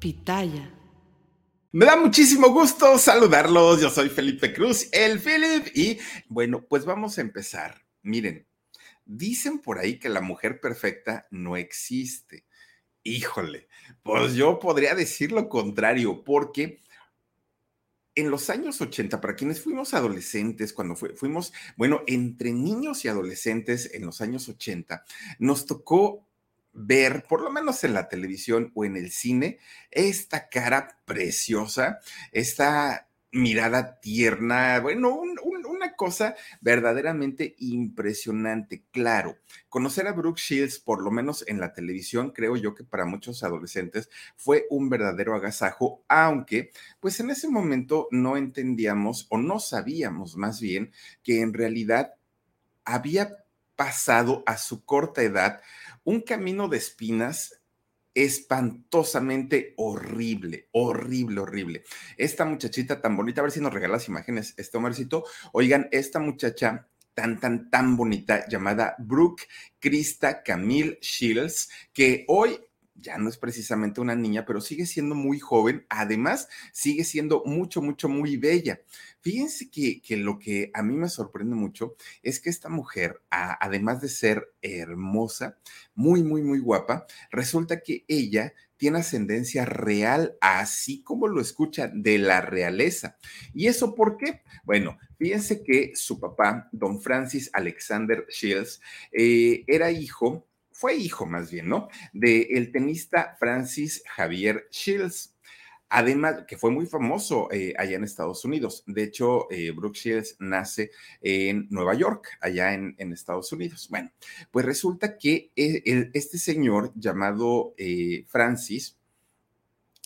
Pitaya. Me da muchísimo gusto saludarlos. Yo soy Felipe Cruz, el Philip, y bueno, pues vamos a empezar. Miren, dicen por ahí que la mujer perfecta no existe. Híjole, pues yo podría decir lo contrario, porque en los años 80, para quienes fuimos adolescentes, cuando fuimos, bueno, entre niños y adolescentes en los años 80, nos tocó ver, por lo menos en la televisión o en el cine, esta cara preciosa, esta mirada tierna, bueno, una cosa verdaderamente impresionante. Claro, conocer a Brooke Shields, por lo menos en la televisión, creo yo que para muchos adolescentes fue un verdadero agasajo, aunque pues en ese momento no entendíamos o no sabíamos más bien que en realidad había pasado a su corta edad un camino de espinas espantosamente horrible, horrible, horrible. Esta muchachita tan bonita, a ver si nos regalas imágenes, este Omarcito. Oigan, esta muchacha tan, tan, tan bonita llamada Brooke Krista Camille Shields, que hoy ya no es precisamente una niña, pero sigue siendo muy joven, además sigue siendo mucho, mucho, muy bella. Fíjense que, que lo que a mí me sorprende mucho es que esta mujer, además de ser hermosa, muy, muy, muy guapa, resulta que ella tiene ascendencia real, así como lo escucha, de la realeza. ¿Y eso por qué? Bueno, fíjense que su papá, don Francis Alexander Shields, eh, era hijo fue hijo más bien, ¿no? De el tenista Francis Javier Shields. Además, que fue muy famoso eh, allá en Estados Unidos. De hecho, eh, Brooke Shields nace en Nueva York, allá en, Estados Unidos. Bueno, pues resulta que eh, este señor llamado Francis,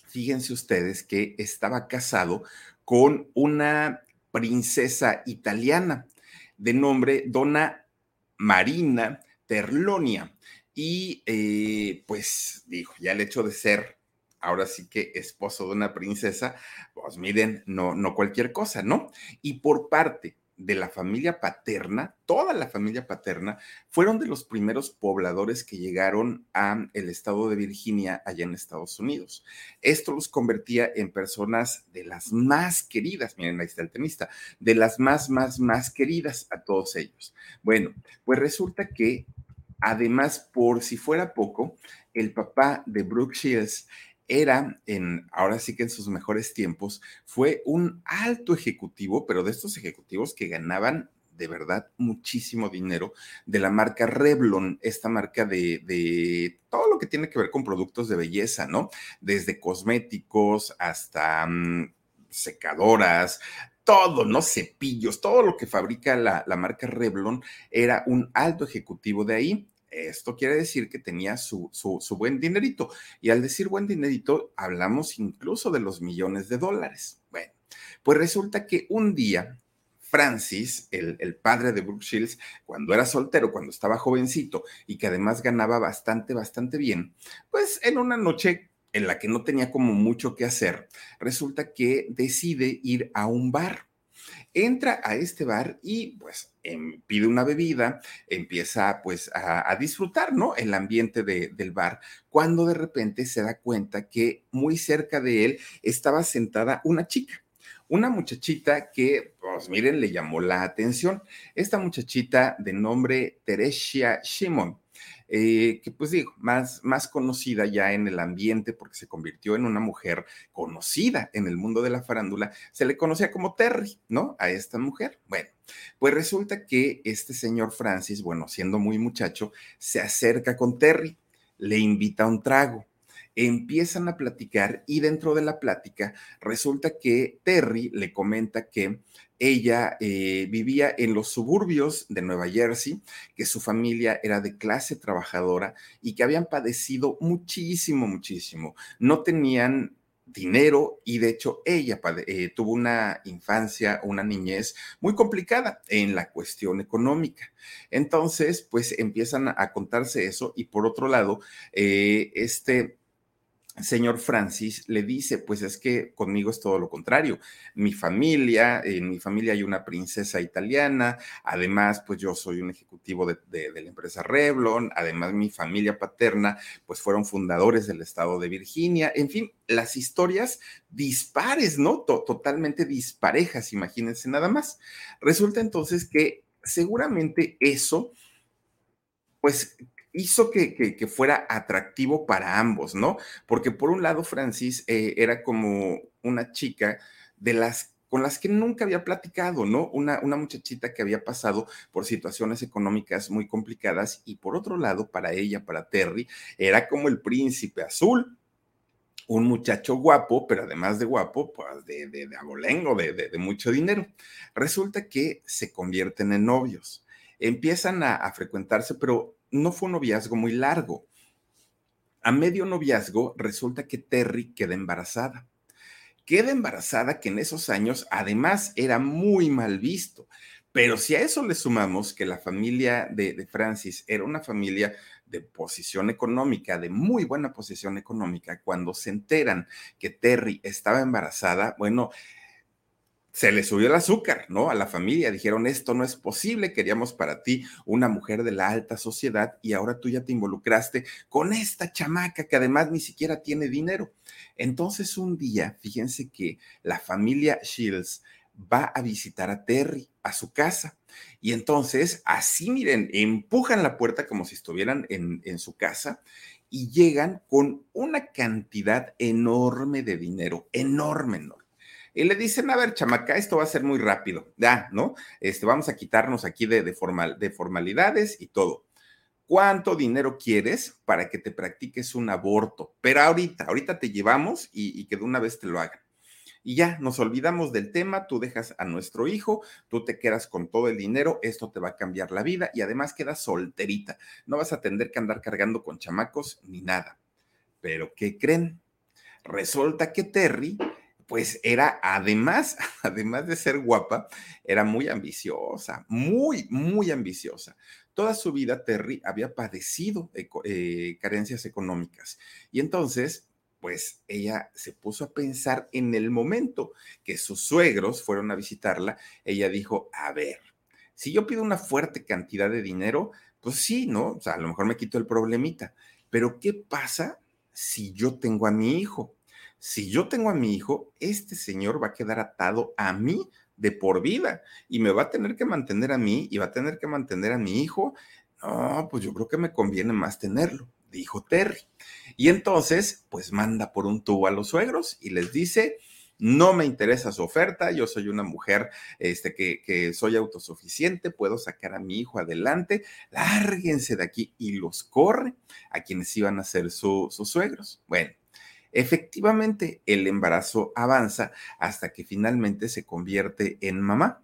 fíjense ustedes que estaba casado con una princesa italiana de nombre Donna Marina Terlonia. Y eh, pues dijo, ya el hecho de ser ahora sí que esposo de una princesa, pues miren, no, no cualquier cosa, ¿no? Y por parte de la familia paterna, toda la familia paterna, fueron de los primeros pobladores que llegaron a el estado de Virginia allá en Estados Unidos. Esto los convertía en personas de las más queridas, miren, ahí está el tenista, de las más, más, más queridas a todos ellos. Bueno, pues resulta que Además, por si fuera poco, el papá de Brooke Shields era, en, ahora sí que en sus mejores tiempos, fue un alto ejecutivo, pero de estos ejecutivos que ganaban de verdad muchísimo dinero de la marca Revlon, esta marca de, todo lo que tiene que ver con productos de belleza, ¿no? Desde cosméticos hasta mm, secadoras, todo, ¿no? Cepillos, todo lo que fabrica la, la marca Revlon era un alto ejecutivo de ahí esto quiere decir que tenía su, su, buen dinerito. Y al decir buen dinerito, hablamos incluso de los millones de dólares. Bueno, pues resulta que un día Francis, el, el, padre de Brooke Shields, cuando era soltero, cuando estaba jovencito y que además ganaba bastante, bastante bien, pues en una noche en la que no tenía como mucho que hacer, resulta que decide ir a un bar entra a este bar y pues em, pide una bebida, empieza pues a, disfrutar, ¿no? El ambiente del bar, cuando de repente se da cuenta que muy cerca de él estaba sentada una chica. Una muchachita que, pues miren, le llamó la atención. Esta muchachita de nombre Teresia Shimon eh, que pues digo, más, más conocida ya en el ambiente porque se convirtió en una mujer conocida en el mundo de la farándula, se le conocía como Terry, ¿no? A esta mujer. Bueno, pues resulta que este señor Francis, bueno, siendo muy muchacho, se acerca con Terry, le invita a un trago empiezan a platicar y dentro de la plática resulta que Terry le comenta que ella eh, vivía en los suburbios de Nueva Jersey, que su familia era de clase trabajadora y que habían padecido muchísimo, muchísimo. No tenían dinero y de hecho ella eh, tuvo una infancia, una niñez muy complicada en la cuestión económica. Entonces, pues empiezan a contarse eso y por otro lado, eh, este señor Francis le dice, pues es que conmigo es todo lo contrario. Mi familia, en mi familia hay una princesa italiana, además, pues yo soy un ejecutivo de, la empresa Revlon, además mi familia paterna, pues fueron fundadores del estado de Virginia, en fin, las historias dispares, ¿no? totalmente disparejas, imagínense nada más. Resulta entonces que seguramente eso, pues hizo que, fuera atractivo para ambos, ¿no? Porque por un lado, Francis eh, era como una chica de las con las que nunca había platicado, ¿no? Una, una muchachita que había pasado por situaciones económicas muy complicadas y por otro lado, para ella, para Terry, era como el príncipe azul, un muchacho guapo, pero además de guapo, pues de, de, de abolengo, de, de, mucho dinero. Resulta que se convierten en novios, empiezan a, a frecuentarse, pero no fue un noviazgo muy largo. A medio noviazgo resulta que Terry queda embarazada. Queda embarazada que en esos años además era muy mal visto. Pero si a eso le sumamos que la familia de, de, Francis era una familia de posición económica, de muy buena posición económica, cuando se enteran que Terry estaba embarazada, bueno, se le subió el azúcar, ¿no? A la familia dijeron, esto no es posible, queríamos para ti una mujer de la alta sociedad y ahora tú ya te involucraste con esta chamaca que además ni siquiera tiene dinero. Entonces un día, fíjense que la familia Shields va a visitar a Terry a su casa. Y entonces, así miren, empujan la puerta como si estuvieran en, en su casa y llegan con una cantidad enorme de dinero, enorme, enorme y le dicen, a ver, chamaca, esto va a ser muy rápido, ya, ¿no? Este, vamos a quitarnos aquí de, de, formal, de formalidades y todo. ¿Cuánto dinero quieres para que te practiques un aborto? Pero ahorita, ahorita te llevamos y, y que de una vez te lo hagan. Y ya, nos olvidamos del tema, tú dejas a nuestro hijo, tú te quedas con todo el dinero, esto te va a cambiar la vida y además quedas solterita. No vas a tener que andar cargando con chamacos ni nada. Pero, ¿qué creen? Resulta que Terry pues era además, además de ser guapa, era muy ambiciosa, muy, muy ambiciosa. Toda su vida Terry había padecido eh, carencias económicas y entonces, pues ella se puso a pensar en el momento que sus suegros fueron a visitarla, ella dijo, a ver, si yo pido una fuerte cantidad de dinero, pues sí, ¿no? O sea, a lo mejor me quito el problemita, pero ¿qué pasa si yo tengo a mi hijo? Si yo tengo a mi hijo, este señor va a quedar atado a mí de por vida y me va a tener que mantener a mí y va a tener que mantener a mi hijo. No, pues yo creo que me conviene más tenerlo, dijo Terry. Y entonces, pues manda por un tubo a los suegros y les dice, no me interesa su oferta, yo soy una mujer este, que, que, soy autosuficiente, puedo sacar a mi hijo adelante, lárguense de aquí y los corre a quienes iban a ser sus suegros. Bueno, Efectivamente, el embarazo avanza hasta que finalmente se convierte en mamá.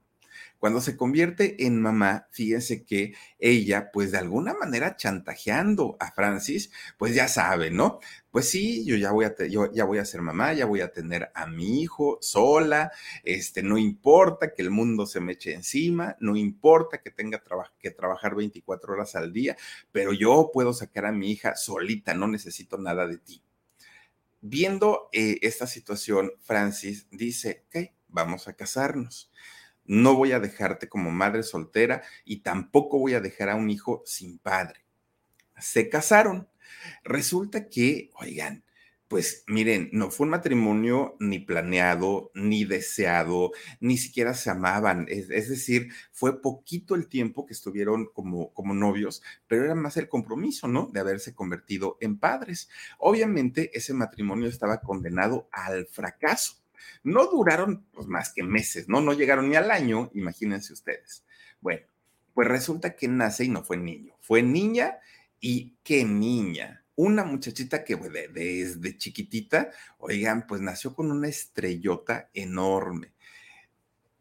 Cuando se convierte en mamá, fíjense que ella, pues de alguna manera chantajeando a Francis, pues ya sabe, ¿no? Pues sí, yo ya voy a, yo ya voy a ser mamá, ya voy a tener a mi hijo sola, este, no importa que el mundo se me eche encima, no importa que tenga que trabajar 24 horas al día, pero yo puedo sacar a mi hija solita, no necesito nada de ti. Viendo eh, esta situación, Francis dice, ok, vamos a casarnos. No voy a dejarte como madre soltera y tampoco voy a dejar a un hijo sin padre. Se casaron. Resulta que, oigan, pues miren, no fue un matrimonio ni planeado, ni deseado, ni siquiera se amaban. Es, decir, fue poquito el tiempo que estuvieron como, novios, pero era más el compromiso, ¿no? De haberse convertido en padres. Obviamente ese matrimonio estaba condenado al fracaso. No duraron pues, más que meses, ¿no? No llegaron ni al año, imagínense ustedes. Bueno, pues resulta que nace y no fue niño, fue niña y qué niña una muchachita que desde chiquitita, oigan, pues nació con una estrellota enorme.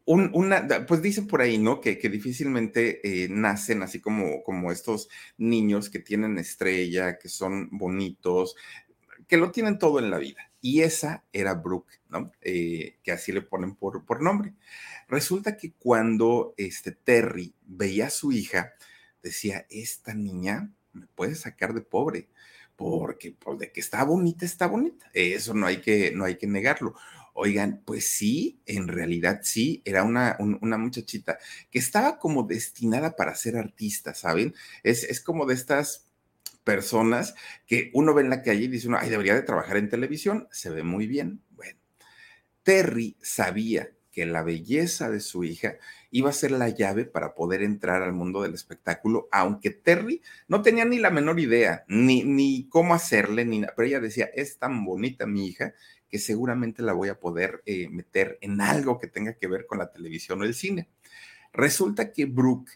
una, pues dicen por ahí, ¿no? Que, que difícilmente eh, nacen así como, como estos niños que tienen estrella, que son bonitos, que lo tienen todo en la vida. Y esa era Brooke, ¿no? Eh, que así le ponen por, por nombre. Resulta que cuando este Terry veía a su hija, decía, esta niña me puede sacar de pobre porque pues, de que está bonita, está bonita. Eso no hay que, no hay que negarlo. Oigan, pues sí, en realidad sí, era una, una muchachita que estaba como destinada para ser artista, ¿saben? Es, es como de estas personas que uno ve en la calle y dice, uno, ay, debería de trabajar en televisión, se ve muy bien. Bueno, Terry sabía que la belleza de su hija iba a ser la llave para poder entrar al mundo del espectáculo, aunque Terry no tenía ni la menor idea, ni, ni cómo hacerle, ni pero ella decía, es tan bonita mi hija que seguramente la voy a poder eh, meter en algo que tenga que ver con la televisión o el cine. Resulta que Brooke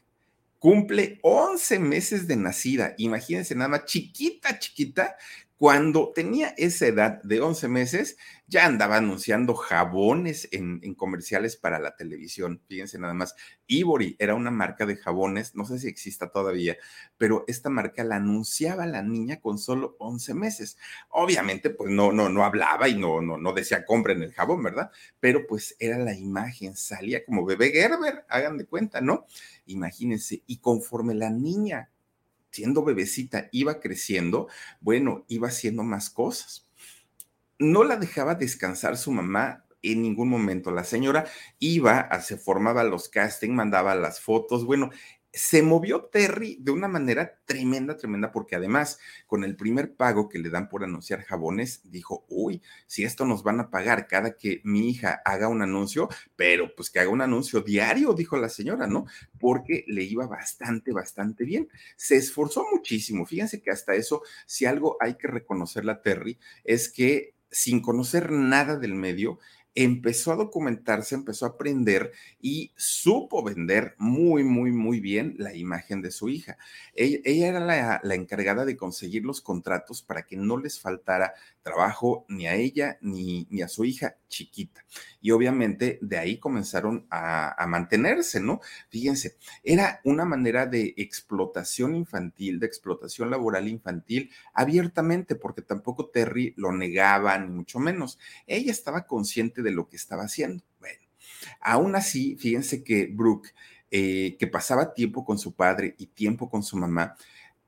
cumple 11 meses de nacida, imagínense nada chiquita, chiquita, cuando tenía esa edad de 11 meses, ya andaba anunciando jabones en, comerciales para la televisión. Fíjense nada más, Ivory era una marca de jabones, no sé si exista todavía, pero esta marca la anunciaba la niña con solo 11 meses. Obviamente, pues no, no, no hablaba y no, no, no decía compren el jabón, ¿verdad? Pero pues era la imagen, salía como bebé Gerber, hagan de cuenta, ¿no? Imagínense, y conforme la niña siendo bebecita, iba creciendo, bueno, iba haciendo más cosas. No la dejaba descansar su mamá en ningún momento. La señora iba, se formaba los castings, mandaba las fotos, bueno, se movió Terry de una manera tremenda, tremenda, porque además con el primer pago que le dan por anunciar jabones, dijo, uy, si esto nos van a pagar cada que mi hija haga un anuncio, pero pues que haga un anuncio diario, dijo la señora, ¿no? Porque le iba bastante, bastante bien. Se esforzó muchísimo. Fíjense que hasta eso, si algo hay que reconocerle a Terry, es que sin conocer nada del medio, empezó a documentarse, empezó a aprender y supo vender muy, muy, muy bien la imagen de su hija. Ella, era la, la, encargada de conseguir los contratos para que no les faltara trabajo ni a ella ni, ni a su hija chiquita. Y obviamente de ahí comenzaron a, mantenerse, ¿no? Fíjense, era una manera de explotación infantil, de explotación laboral infantil abiertamente, porque tampoco Terry lo negaba, ni mucho menos. Ella estaba consciente de lo que estaba haciendo. Bueno, aún así, fíjense que Brooke, eh, que pasaba tiempo con su padre y tiempo con su mamá,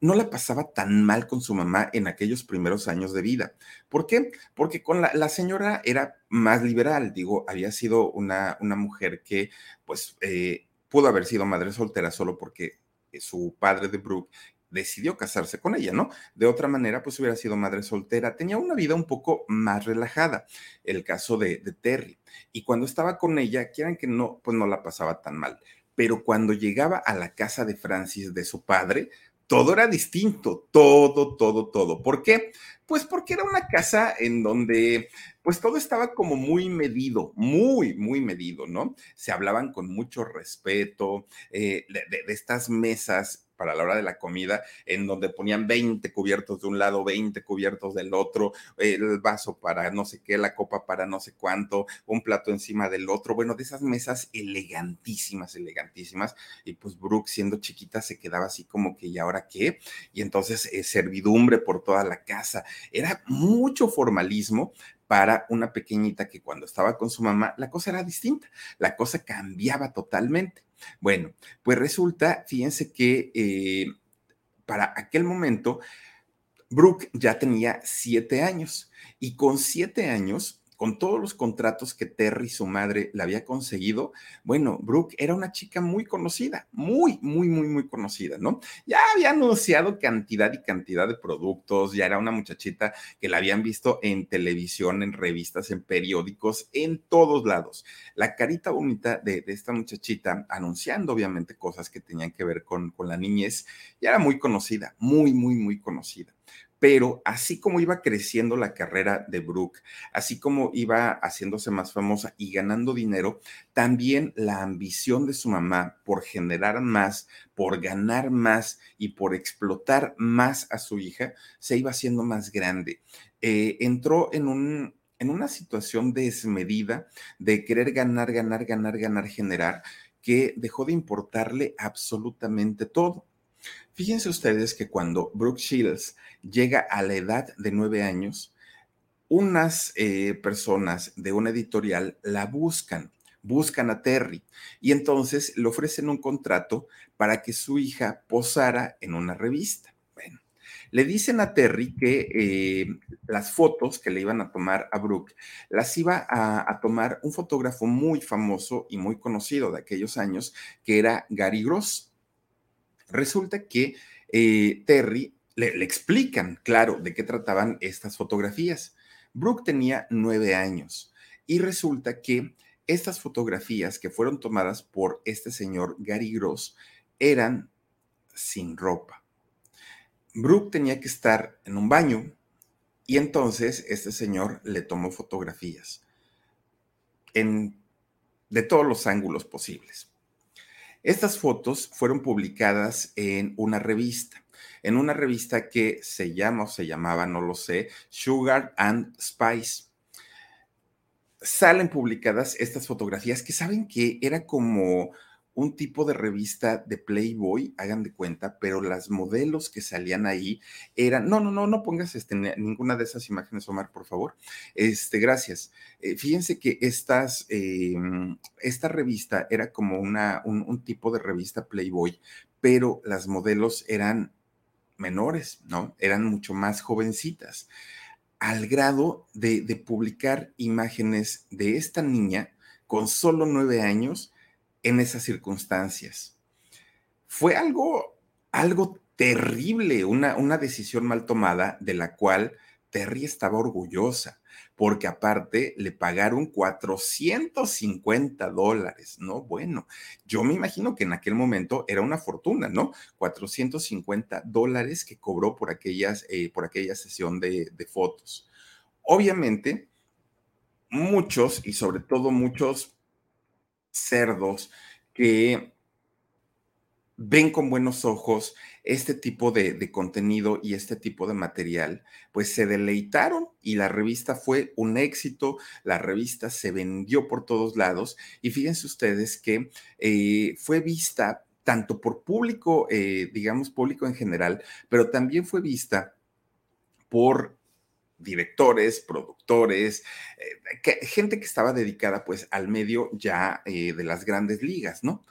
no la pasaba tan mal con su mamá en aquellos primeros años de vida. ¿Por qué? Porque con la, señora era más liberal, digo, había sido una, una mujer que pues eh, pudo haber sido madre soltera solo porque su padre de Brooke decidió casarse con ella, ¿no? De otra manera, pues hubiera sido madre soltera. Tenía una vida un poco más relajada, el caso de, de Terry. Y cuando estaba con ella, quieran que no, pues no la pasaba tan mal. Pero cuando llegaba a la casa de Francis, de su padre, todo era distinto, todo, todo, todo. ¿Por qué? Pues porque era una casa en donde pues todo estaba como muy medido, muy, muy medido, ¿no? Se hablaban con mucho respeto eh, de, de, estas mesas para la hora de la comida, en donde ponían 20 cubiertos de un lado, 20 cubiertos del otro, el vaso para no sé qué, la copa para no sé cuánto, un plato encima del otro, bueno, de esas mesas elegantísimas, elegantísimas, y pues Brooke siendo chiquita se quedaba así como que, ¿y ahora qué? Y entonces eh, servidumbre por toda la casa, era mucho formalismo, para una pequeñita que cuando estaba con su mamá la cosa era distinta, la cosa cambiaba totalmente. Bueno, pues resulta, fíjense que eh, para aquel momento, Brooke ya tenía siete años y con siete años con todos los contratos que Terry, su madre, le había conseguido, bueno, Brooke era una chica muy conocida, muy, muy, muy, muy conocida, ¿no? Ya había anunciado cantidad y cantidad de productos, ya era una muchachita que la habían visto en televisión, en revistas, en periódicos, en todos lados. La carita bonita de, esta muchachita, anunciando obviamente cosas que tenían que ver con, con la niñez, ya era muy conocida, muy, muy, muy conocida pero así como iba creciendo la carrera de Brooke, así como iba haciéndose más famosa y ganando dinero, también la ambición de su mamá por generar más, por ganar más y por explotar más a su hija se iba haciendo más grande. Eh, entró en un, en una situación desmedida de querer ganar, ganar, ganar, ganar, generar, que dejó de importarle absolutamente todo. Fíjense ustedes que cuando Brooke Shields llega a la edad de nueve años, unas eh, personas de una editorial la buscan, buscan a Terry y entonces le ofrecen un contrato para que su hija posara en una revista Le dicen a Terry que eh, las fotos que le iban a tomar a Brooke las iba a, tomar un fotógrafo muy famoso y muy conocido de aquellos años, que era Gary Gross. Resulta que eh, Terry le, le explican, claro, de qué trataban estas fotografías. Brooke tenía nueve años y resulta que estas fotografías que fueron tomadas por este señor Gary Gross eran sin ropa. Brooke tenía que estar en un baño y entonces este señor le tomó fotografías en, de todos los ángulos posibles. Estas fotos fueron publicadas en una revista, en una revista que se llama o se llamaba, no lo sé, Sugar and Spice. Salen publicadas estas fotografías que saben que era como un tipo de revista de Playboy, hagan de cuenta, pero las modelos que salían ahí eran, no, no, no, no pongas este, ninguna de esas imágenes, Omar, por favor. Este, gracias. Eh, fíjense que estas, em, esta revista era como una, un tipo de revista Playboy, pero las modelos eran menores, ¿no? Eran mucho más jovencitas al grado de, publicar imágenes de esta niña con solo nueve años en esas circunstancias. Fue algo, algo terrible, una, una decisión mal tomada de la cual Terry estaba orgullosa porque aparte le pagaron 450 dólares, ¿no? Bueno, yo me imagino que en aquel momento era una fortuna, ¿no? 450 dólares que cobró por, aquellas, eh, por aquella sesión de, de fotos. Obviamente, muchos, y sobre todo muchos cerdos que ven con buenos ojos este tipo de, contenido y este tipo de material, pues se deleitaron y la revista fue un éxito, la revista se vendió por todos lados y fíjense ustedes que eh, fue vista tanto por público, eh, digamos público en general, pero también fue vista por directores, productores, eh, gente que estaba dedicada pues al medio ya de las grandes ligas, ¿no?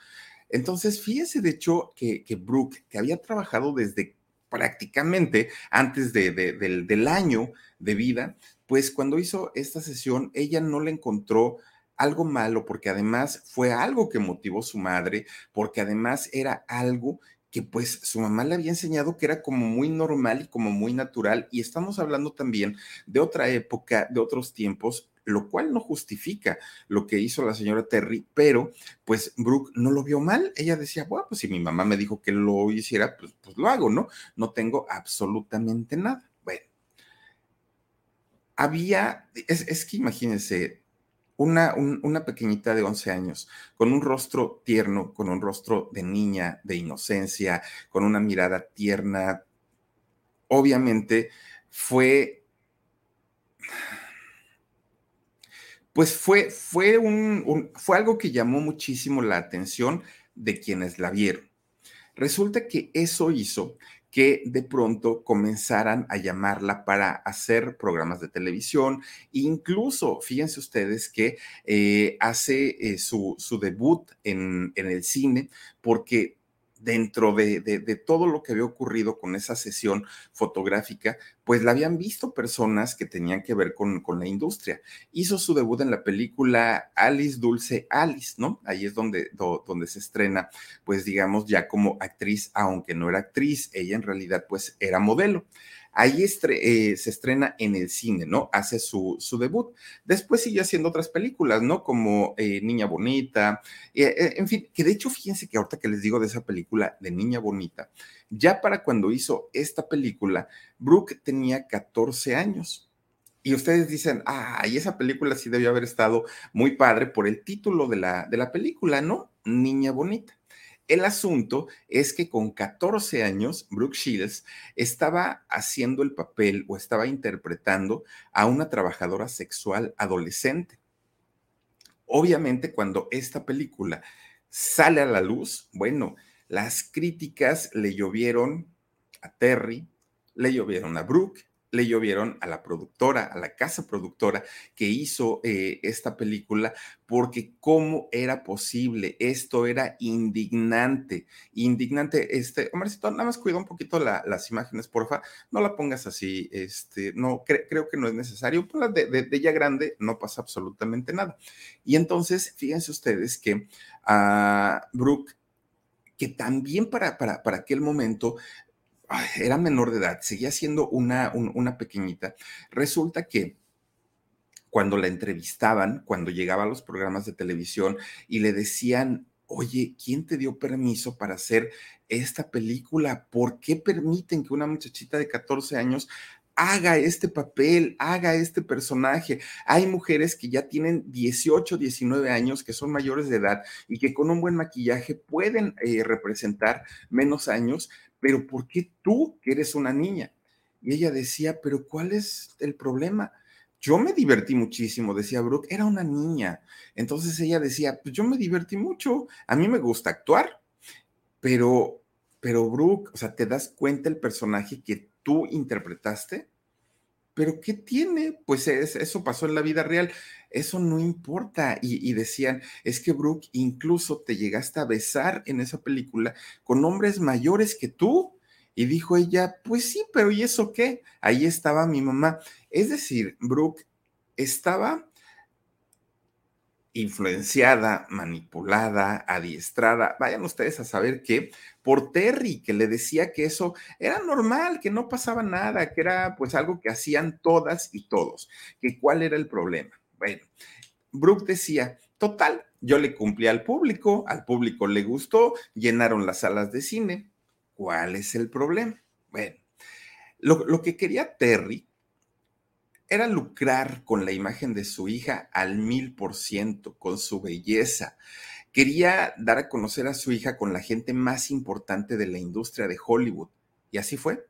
Entonces, fíjese de hecho que, que Brooke, que había trabajado desde prácticamente antes del, año de vida, pues cuando hizo esta sesión, ella no le encontró algo malo, porque además fue algo que motivó su madre, porque además era algo que pues su mamá le había enseñado que era como muy normal y como muy natural. Y estamos hablando también de otra época, de otros tiempos, lo cual no justifica lo que hizo la señora Terry, pero pues Brooke no lo vio mal. Ella decía, bueno, pues si mi mamá me dijo que lo hiciera, pues, pues lo hago, ¿no? No tengo absolutamente nada. Bueno, había, es, que imagínense, una, una, pequeñita de 11 años, con un rostro tierno, con un rostro de niña, de inocencia, con una mirada tierna, obviamente fue pues fue, fue, un, fue algo que llamó muchísimo la atención de quienes la vieron. Resulta que eso hizo que de pronto comenzaran a llamarla para hacer programas de televisión. Incluso, fíjense ustedes que eh, hace eh, su, su, debut en, en el cine porque dentro de, todo lo que había ocurrido con esa sesión fotográfica, pues la habían visto personas que tenían que ver con, la industria. Hizo su debut en la película Alice Dulce Alice, ¿no? Ahí es donde, donde se estrena, pues digamos, ya como actriz, aunque no era actriz, ella en realidad pues era modelo. Ahí eh, se estrena en el cine, ¿no? Hace su, debut. Después sigue haciendo otras películas, ¿no? Como eh, Niña Bonita, eh, en fin, que de hecho, fíjense que ahorita que les digo de esa película de Niña Bonita, ya para cuando hizo esta película, Brooke tenía 14 años. Y ustedes dicen, ah, y esa película sí debió haber estado muy padre por el título de la, de la película, ¿no? Niña Bonita. El asunto es que con 14 años, Brooke Shields estaba haciendo el papel o estaba interpretando a una trabajadora sexual adolescente. Obviamente, cuando esta película sale a la luz, bueno, las críticas le llovieron a Terry, le llovieron a Brooke, le llovieron a la productora, a la casa productora que hizo eh, esta película, porque cómo era posible, esto era indignante, indignante. Este, Omarcito, nada más cuida un poquito las imágenes, porfa, no la pongas así, este, no, creo que no es necesario, ponla de, de, ella grande, no pasa absolutamente nada. Y entonces, fíjense ustedes que a Brooke que también para, para, para, aquel momento era menor de edad, seguía siendo una, una pequeñita. Resulta que cuando la entrevistaban, cuando llegaba a los programas de televisión y le decían, oye, ¿quién te dio permiso para hacer esta película? ¿Por qué permiten que una muchachita de 14 años haga este papel, haga este personaje. Hay mujeres que ya tienen 18, 19 años, que son mayores de edad y que con un buen maquillaje pueden eh, representar menos años, pero ¿por qué tú, que eres una niña? Y ella decía, pero ¿cuál es el problema? Yo me divertí muchísimo, decía Brooke, era una niña. Entonces ella decía, pues yo me divertí mucho, a mí me gusta actuar, pero, pero Brooke, o sea, ¿te das cuenta el personaje que tú interpretaste? Pero ¿qué tiene? Pues eso pasó en la vida real. Eso no importa. Y, y, decían, es que Brooke incluso te llegaste a besar en esa película con hombres mayores que tú. Y dijo ella, pues sí, pero ¿y eso qué? Ahí estaba mi mamá. Es decir, Brooke estaba influenciada, manipulada, adiestrada, vayan ustedes a saber qué, por Terry, que le decía que eso era normal, que no pasaba nada, que era pues algo que hacían todas y todos, que cuál era el problema. Bueno, Brooke decía, total, yo le cumplí al público, al público le gustó, llenaron las salas de cine, ¿cuál es el problema? Bueno, lo, lo que quería Terry era lucrar con la imagen de su hija al mil por ciento, con su belleza. Quería dar a conocer a su hija con la gente más importante de la industria de Hollywood. Y así fue.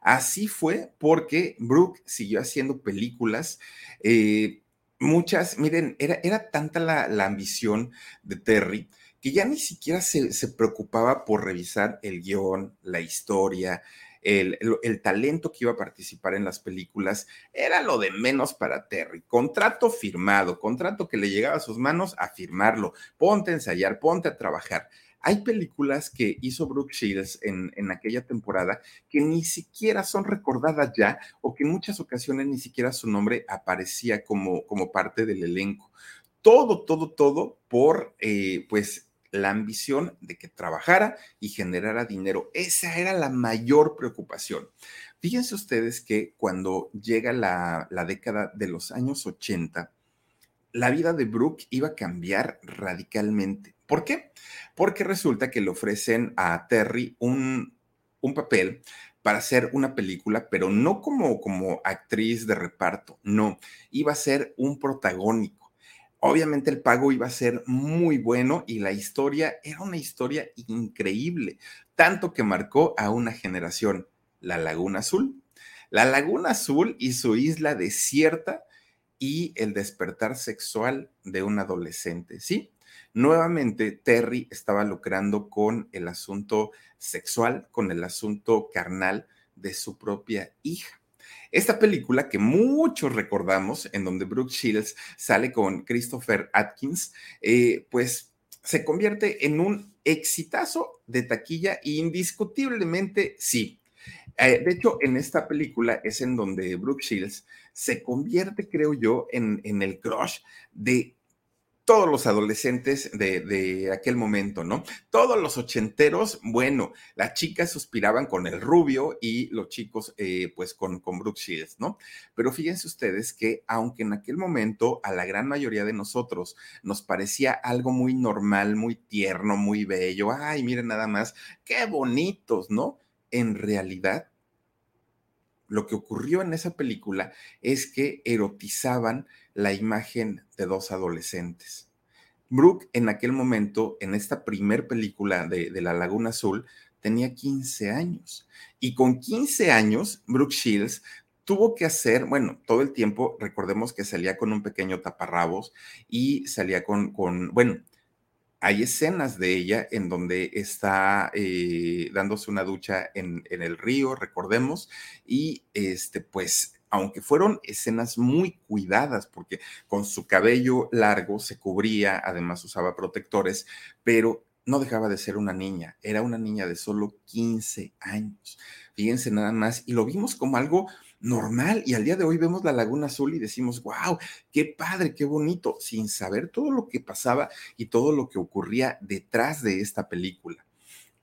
Así fue porque Brooke siguió haciendo películas. Eh, muchas, miren, era, era tanta la, la, ambición de Terry que ya ni siquiera se, se preocupaba por revisar el guion, la historia, el, talento que iba a participar en las películas era lo de menos para Terry. Contrato firmado, contrato que le llegaba a sus manos a firmarlo. Ponte a ensayar, ponte a trabajar. Hay películas que hizo Brooke Shields en, en, aquella temporada que ni siquiera son recordadas ya o que en muchas ocasiones ni siquiera su nombre aparecía como, como parte del elenco. Todo, todo, todo por, eh, pues, la ambición de que trabajara y generara dinero. Esa era la mayor preocupación. Fíjense ustedes que cuando llega la, década de los años 80, la vida de Brooke iba a cambiar radicalmente. ¿Por qué? Porque resulta que le ofrecen a Terry un, un papel para hacer una película, pero no como, como actriz de reparto, no, iba a ser un protagónico Obviamente el pago iba a ser muy bueno y la historia era una historia increíble, tanto que marcó a una generación, la Laguna Azul. La Laguna Azul y su isla desierta y el despertar sexual de un adolescente, ¿sí? Nuevamente, Terry estaba lucrando con el asunto sexual, con el asunto carnal de su propia hija. Esta película que muchos recordamos, en donde Brooke Shields sale con Christopher Atkins, eh, pues se convierte en un exitazo de taquilla indiscutiblemente sí. Eh, de hecho, en esta película es en donde Brooke Shields se convierte, creo yo, en, en el crush de todos los adolescentes de, aquel momento, ¿no? Todos los ochenteros, bueno, las chicas suspiraban con el rubio y los chicos, eh, pues, con, con ¿no? Pero fíjense ustedes que, aunque en aquel momento a la gran mayoría de nosotros nos parecía algo muy normal, muy tierno, muy bello, ay, miren nada más, qué bonitos, ¿no? En realidad, lo que ocurrió en esa película es que erotizaban la imagen de dos adolescentes. Brooke en aquel momento, en esta primer película de, La Laguna Azul, tenía 15 años. Y con 15 años, Brooke Shields tuvo que hacer, bueno, todo el tiempo, recordemos que salía con un pequeño taparrabos y salía con, con bueno, hay escenas de ella en donde está eh, dándose una ducha en, en, el río, recordemos, y este, pues, aunque fueron escenas muy cuidadas, porque con su cabello largo se cubría, además usaba protectores, pero no dejaba de ser una niña, era una niña de solo 15 años. Fíjense nada más, y lo vimos como algo normal y al día de hoy vemos la Laguna Azul y decimos, wow, qué padre, qué bonito, sin saber todo lo que pasaba y todo lo que ocurría detrás de esta película.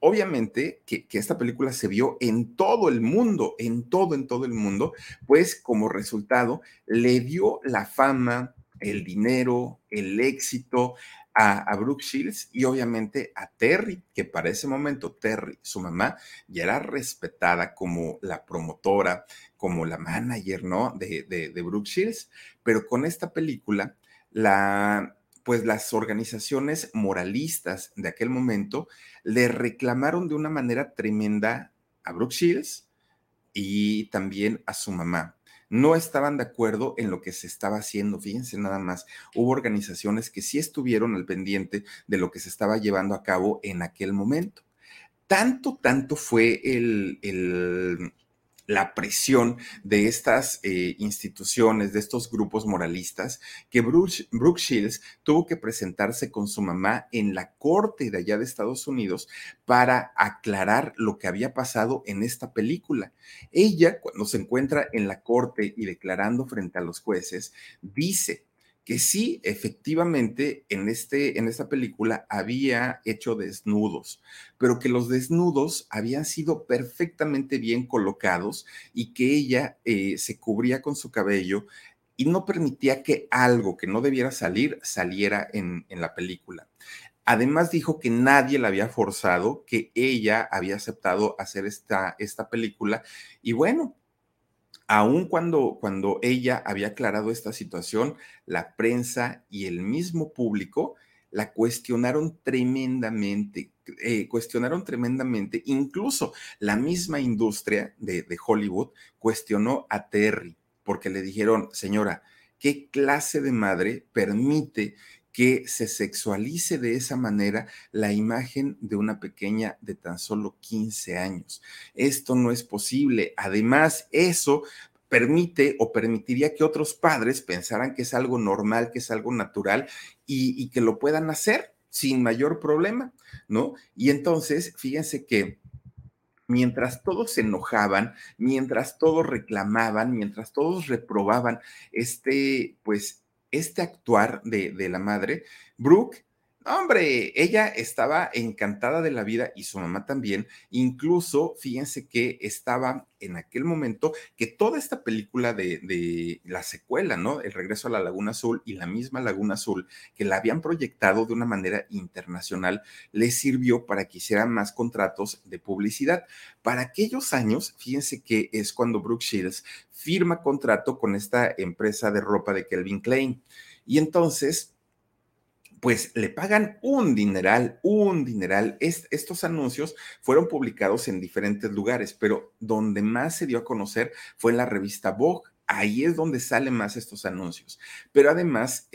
Obviamente que, que, esta película se vio en todo el mundo, en todo, en todo el mundo, pues como resultado le dio la fama, el dinero, el éxito, a, Brooke Shields y obviamente a Terry, que para ese momento Terry, su mamá, ya era respetada como la promotora, como la manager, ¿no? De, de, de Brooke Shields. Pero con esta película, la, pues las organizaciones moralistas de aquel momento le reclamaron de una manera tremenda a Brooke Shields y también a su mamá no estaban de acuerdo en lo que se estaba haciendo. Fíjense nada más, hubo organizaciones que sí estuvieron al pendiente de lo que se estaba llevando a cabo en aquel momento. Tanto, tanto fue el, el la presión de estas eh, instituciones, de estos grupos moralistas, que Brooke, Brooke, Shields tuvo que presentarse con su mamá en la corte de allá de Estados Unidos para aclarar lo que había pasado en esta película. Ella, cuando se encuentra en la corte y declarando frente a los jueces, dice que sí, efectivamente, en, este, en esta película había hecho desnudos, pero que los desnudos habían sido perfectamente bien colocados y que ella eh, se cubría con su cabello y no permitía que algo que no debiera salir saliera en, en la película. Además dijo que nadie la había forzado, que ella había aceptado hacer esta, esta película y bueno, aun cuando, cuando ella había aclarado esta situación, la prensa y el mismo público la cuestionaron tremendamente, eh, cuestionaron tremendamente, incluso la misma industria de, de Hollywood cuestionó a Terry, porque le dijeron, señora, ¿qué clase de madre permite que se sexualice de esa manera la imagen de una pequeña de tan solo 15 años. Esto no es posible. Además, eso permite o permitiría que otros padres pensaran que es algo normal, que es algo natural y, y que lo puedan hacer sin mayor problema, ¿no? Y entonces, fíjense que mientras todos se enojaban, mientras todos reclamaban, mientras todos reprobaban este, pues, este actuar de, de la madre, Brooke Hombre, ella estaba encantada de la vida y su mamá también. Incluso, fíjense que estaba en aquel momento que toda esta película de, la secuela, ¿no? El regreso a la Laguna Azul y la misma Laguna Azul, que la habían proyectado de una manera internacional, le sirvió para que hicieran más contratos de publicidad. Para aquellos años, fíjense que es cuando Brooke Shields firma contrato con esta empresa de ropa de Kelvin Klein. Y entonces pues le pagan un dineral, un dineral. estos anuncios fueron publicados en diferentes lugares, pero donde más se dio a conocer fue en la revista Vogue. Ahí es donde salen más estos anuncios. Pero además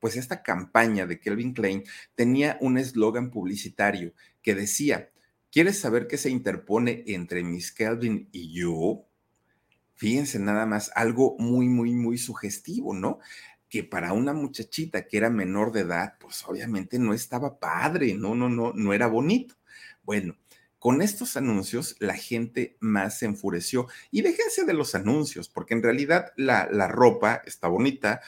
pues esta campaña de Kelvin Klein tenía un eslogan publicitario que decía, ¿quieres saber qué se interpone entre Miss Kelvin y yo? Fíjense nada más, algo muy, muy, muy sugestivo, ¿no? Que para una muchachita que era menor de edad, pues obviamente no estaba padre, no, no, no, no era bonito. Bueno, con estos anuncios la gente más se enfureció. Y déjense de los anuncios, porque en realidad la, la, ropa está bonita,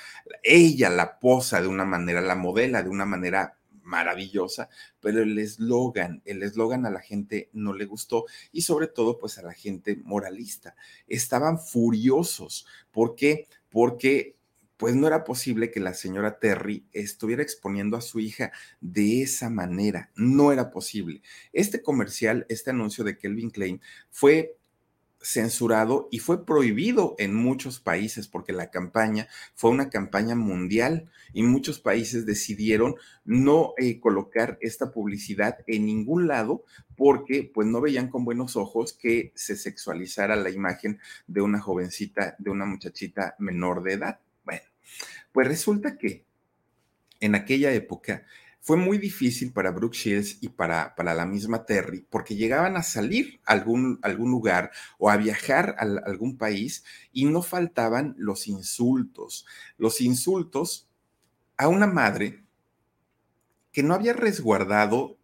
ella la posa de una manera, la modela de una manera maravillosa, pero el eslogan, el eslogan a la gente no le gustó y sobre todo pues a la gente moralista. Estaban furiosos. ¿Por qué? Porque pues no era posible que la señora Terry estuviera exponiendo a su hija de esa manera. No era posible. Este comercial, este anuncio de Kelvin Klein fue censurado y fue prohibido en muchos países porque la campaña fue una campaña mundial y muchos países decidieron no eh, colocar esta publicidad en ningún lado porque pues no veían con buenos ojos que se sexualizara la imagen de una jovencita, de una muchachita menor de edad. Pues resulta que en aquella época fue muy difícil para Brooke Shields y para, para la misma Terry, porque llegaban a salir a algún, algún lugar o a viajar a, a algún país y no faltaban los insultos. Los insultos a una madre que no había resguardado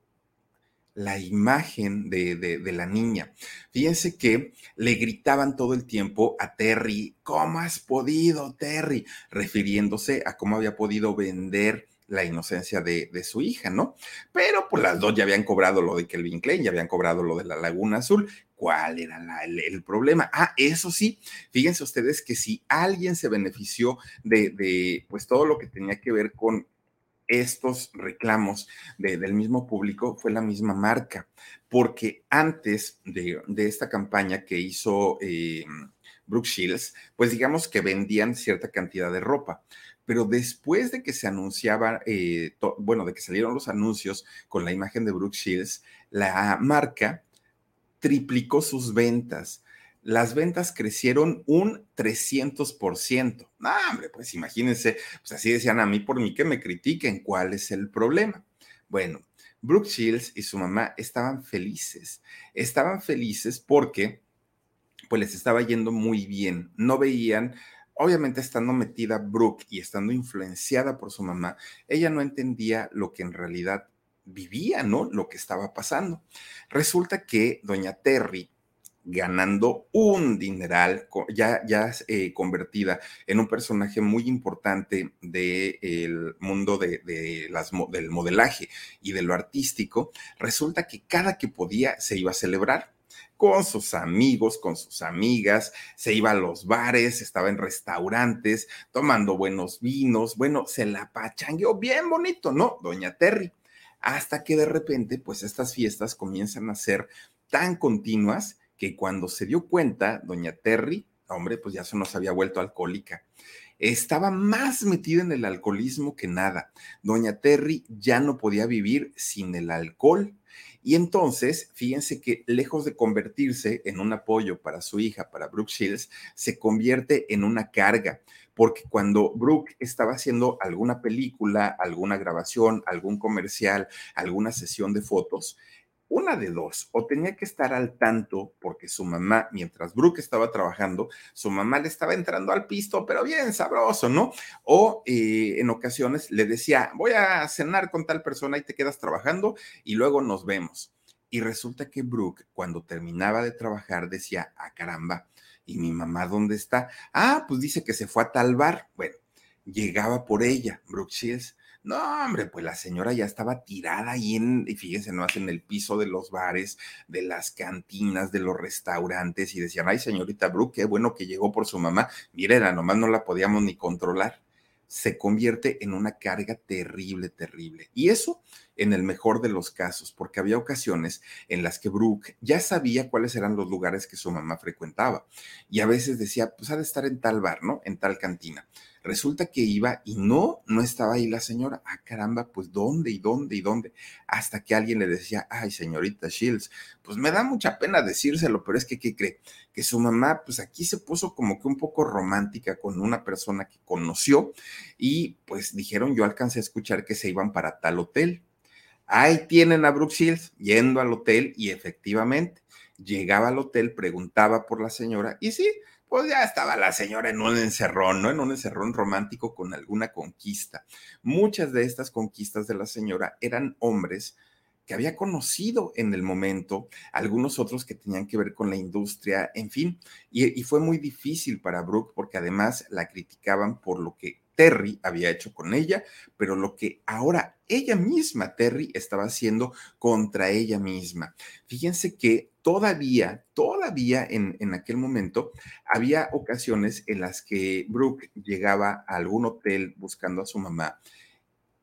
la imagen de, de, la niña. Fíjense que le gritaban todo el tiempo a Terry, ¿cómo has podido, Terry? Refiriéndose a cómo había podido vender la inocencia de, de, su hija, ¿no? Pero pues las dos ya habían cobrado lo de Kelvin Klein, ya habían cobrado lo de la Laguna Azul. ¿Cuál era el, el, problema? Ah, eso sí, fíjense ustedes que si alguien se benefició de, de pues todo lo que tenía que ver con estos reclamos de, del mismo público fue la misma marca, porque antes de, de esta campaña que hizo eh, Brooke Shields, pues digamos que vendían cierta cantidad de ropa. Pero después de que se anunciaba, eh, bueno, de que salieron los anuncios con la imagen de Brooke Shields, la marca triplicó sus ventas las ventas crecieron un 300%. No, hombre, pues imagínense, pues así decían a mí por mí que me critiquen, ¿cuál es el problema? Bueno, Brooke Shields y su mamá estaban felices. Estaban felices porque pues les estaba yendo muy bien. No veían, obviamente estando metida Brooke y estando influenciada por su mamá, ella no entendía lo que en realidad vivía, ¿no? Lo que estaba pasando. Resulta que doña Terry ganando un dineral, ya, ya eh, convertida en un personaje muy importante del mundo de, las, del modelaje y de lo artístico, resulta que cada que podía se iba a celebrar con sus amigos, con sus amigas, se iba a los bares, estaba en restaurantes, tomando buenos vinos, bueno, se la pachangueó bien bonito, ¿no? Doña Terry. Hasta que de repente, pues estas fiestas comienzan a ser tan continuas que cuando se dio cuenta, doña Terry, hombre, pues ya se nos había vuelto alcohólica. Estaba más metida en el alcoholismo que nada. Doña Terry ya no podía vivir sin el alcohol. Y entonces, fíjense que lejos de convertirse en un apoyo para su hija, para Brooke Shields, se convierte en una carga, porque cuando Brooke estaba haciendo alguna película, alguna grabación, algún comercial, alguna sesión de fotos, una de dos, o tenía que estar al tanto porque su mamá, mientras Brooke estaba trabajando, su mamá le estaba entrando al pisto, pero bien sabroso, ¿no? O eh, en ocasiones le decía, voy a cenar con tal persona y te quedas trabajando y luego nos vemos. Y resulta que Brooke, cuando terminaba de trabajar, decía, ah, caramba, ¿y mi mamá dónde está? Ah, pues dice que se fue a tal bar. Bueno, llegaba por ella, Brooke Shields no, hombre, pues la señora ya estaba tirada ahí en, y fíjense, no en el piso de los bares, de las cantinas, de los restaurantes, y decían, ay, señorita Brooke, qué bueno que llegó por su mamá. Miren, nomás no la podíamos ni controlar. Se convierte en una carga terrible, terrible. Y eso en el mejor de los casos, porque había ocasiones en las que Brooke ya sabía cuáles eran los lugares que su mamá frecuentaba. Y a veces decía, pues ha de estar en tal bar, ¿no? En tal cantina Resulta que iba y no, no estaba ahí la señora. Ah, caramba, pues ¿dónde y dónde y dónde? Hasta que alguien le decía, ay, señorita Shields, pues me da mucha pena decírselo, pero es que, ¿qué cree? Que su mamá, pues aquí se puso como que un poco romántica con una persona que conoció y pues dijeron, yo alcancé a escuchar que se iban para tal hotel. Ahí tienen a Brooke Shields yendo al hotel y efectivamente llegaba al hotel, preguntaba por la señora y sí, pues ya estaba la señora en un encerrón, ¿no? En un encerrón romántico con alguna conquista. Muchas de estas conquistas de la señora eran hombres que había conocido en el momento, algunos otros que tenían que ver con la industria, en fin, y, y fue muy difícil para Brooke porque además la criticaban por lo que Terry había hecho con ella, pero lo que ahora ella misma, Terry, estaba haciendo contra ella misma. Fíjense que todavía, todavía en, en, aquel momento, había ocasiones en las que Brooke llegaba a algún hotel buscando a su mamá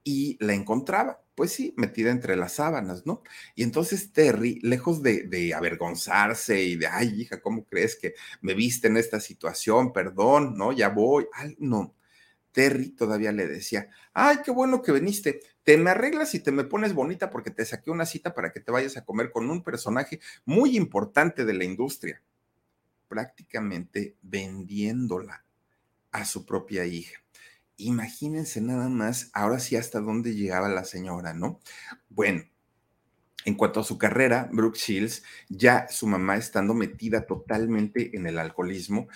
y la encontraba, pues sí, metida entre las sábanas, ¿no? Y entonces Terry, lejos de, avergonzarse y de, ay, hija, ¿cómo crees que me viste en esta situación? Perdón, ¿no? Ya voy. Ay, no. Terry todavía le decía, ay, qué bueno que viniste, te me arreglas y te me pones bonita porque te saqué una cita para que te vayas a comer con un personaje muy importante de la industria, prácticamente vendiéndola a su propia hija. imagínense nada más, ahora sí hasta dónde llegaba la señora, ¿no? Bueno, en cuanto a su carrera, Brooke Shields, ya su mamá estando metida totalmente en el alcoholismo,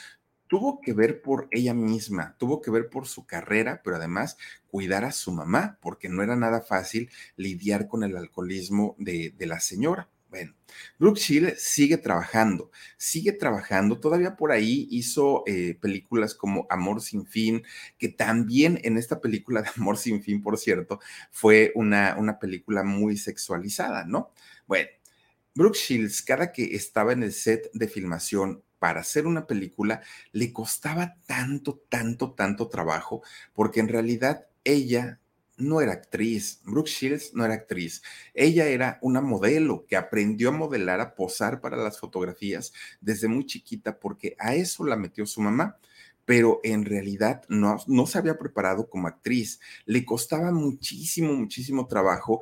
tuvo que ver por ella misma, tuvo que ver por su carrera, pero además cuidar a su mamá, porque no era nada fácil lidiar con el alcoholismo de, la señora. Bueno, Brooke Shields sigue trabajando, sigue trabajando, todavía por ahí hizo eh, películas como Amor sin fin, que también en esta película de Amor sin fin, por cierto, fue una, una película muy sexualizada, ¿no? Bueno, Brooke Shields, cada que estaba en el set de filmación para hacer una película, le costaba tanto, tanto, tanto trabajo, porque en realidad ella no era actriz, Brooke Shields no era actriz, ella era una modelo que aprendió a modelar, a posar para las fotografías desde muy chiquita porque a eso la metió su mamá pero en realidad no, no se había preparado como actriz. Le costaba muchísimo, muchísimo trabajo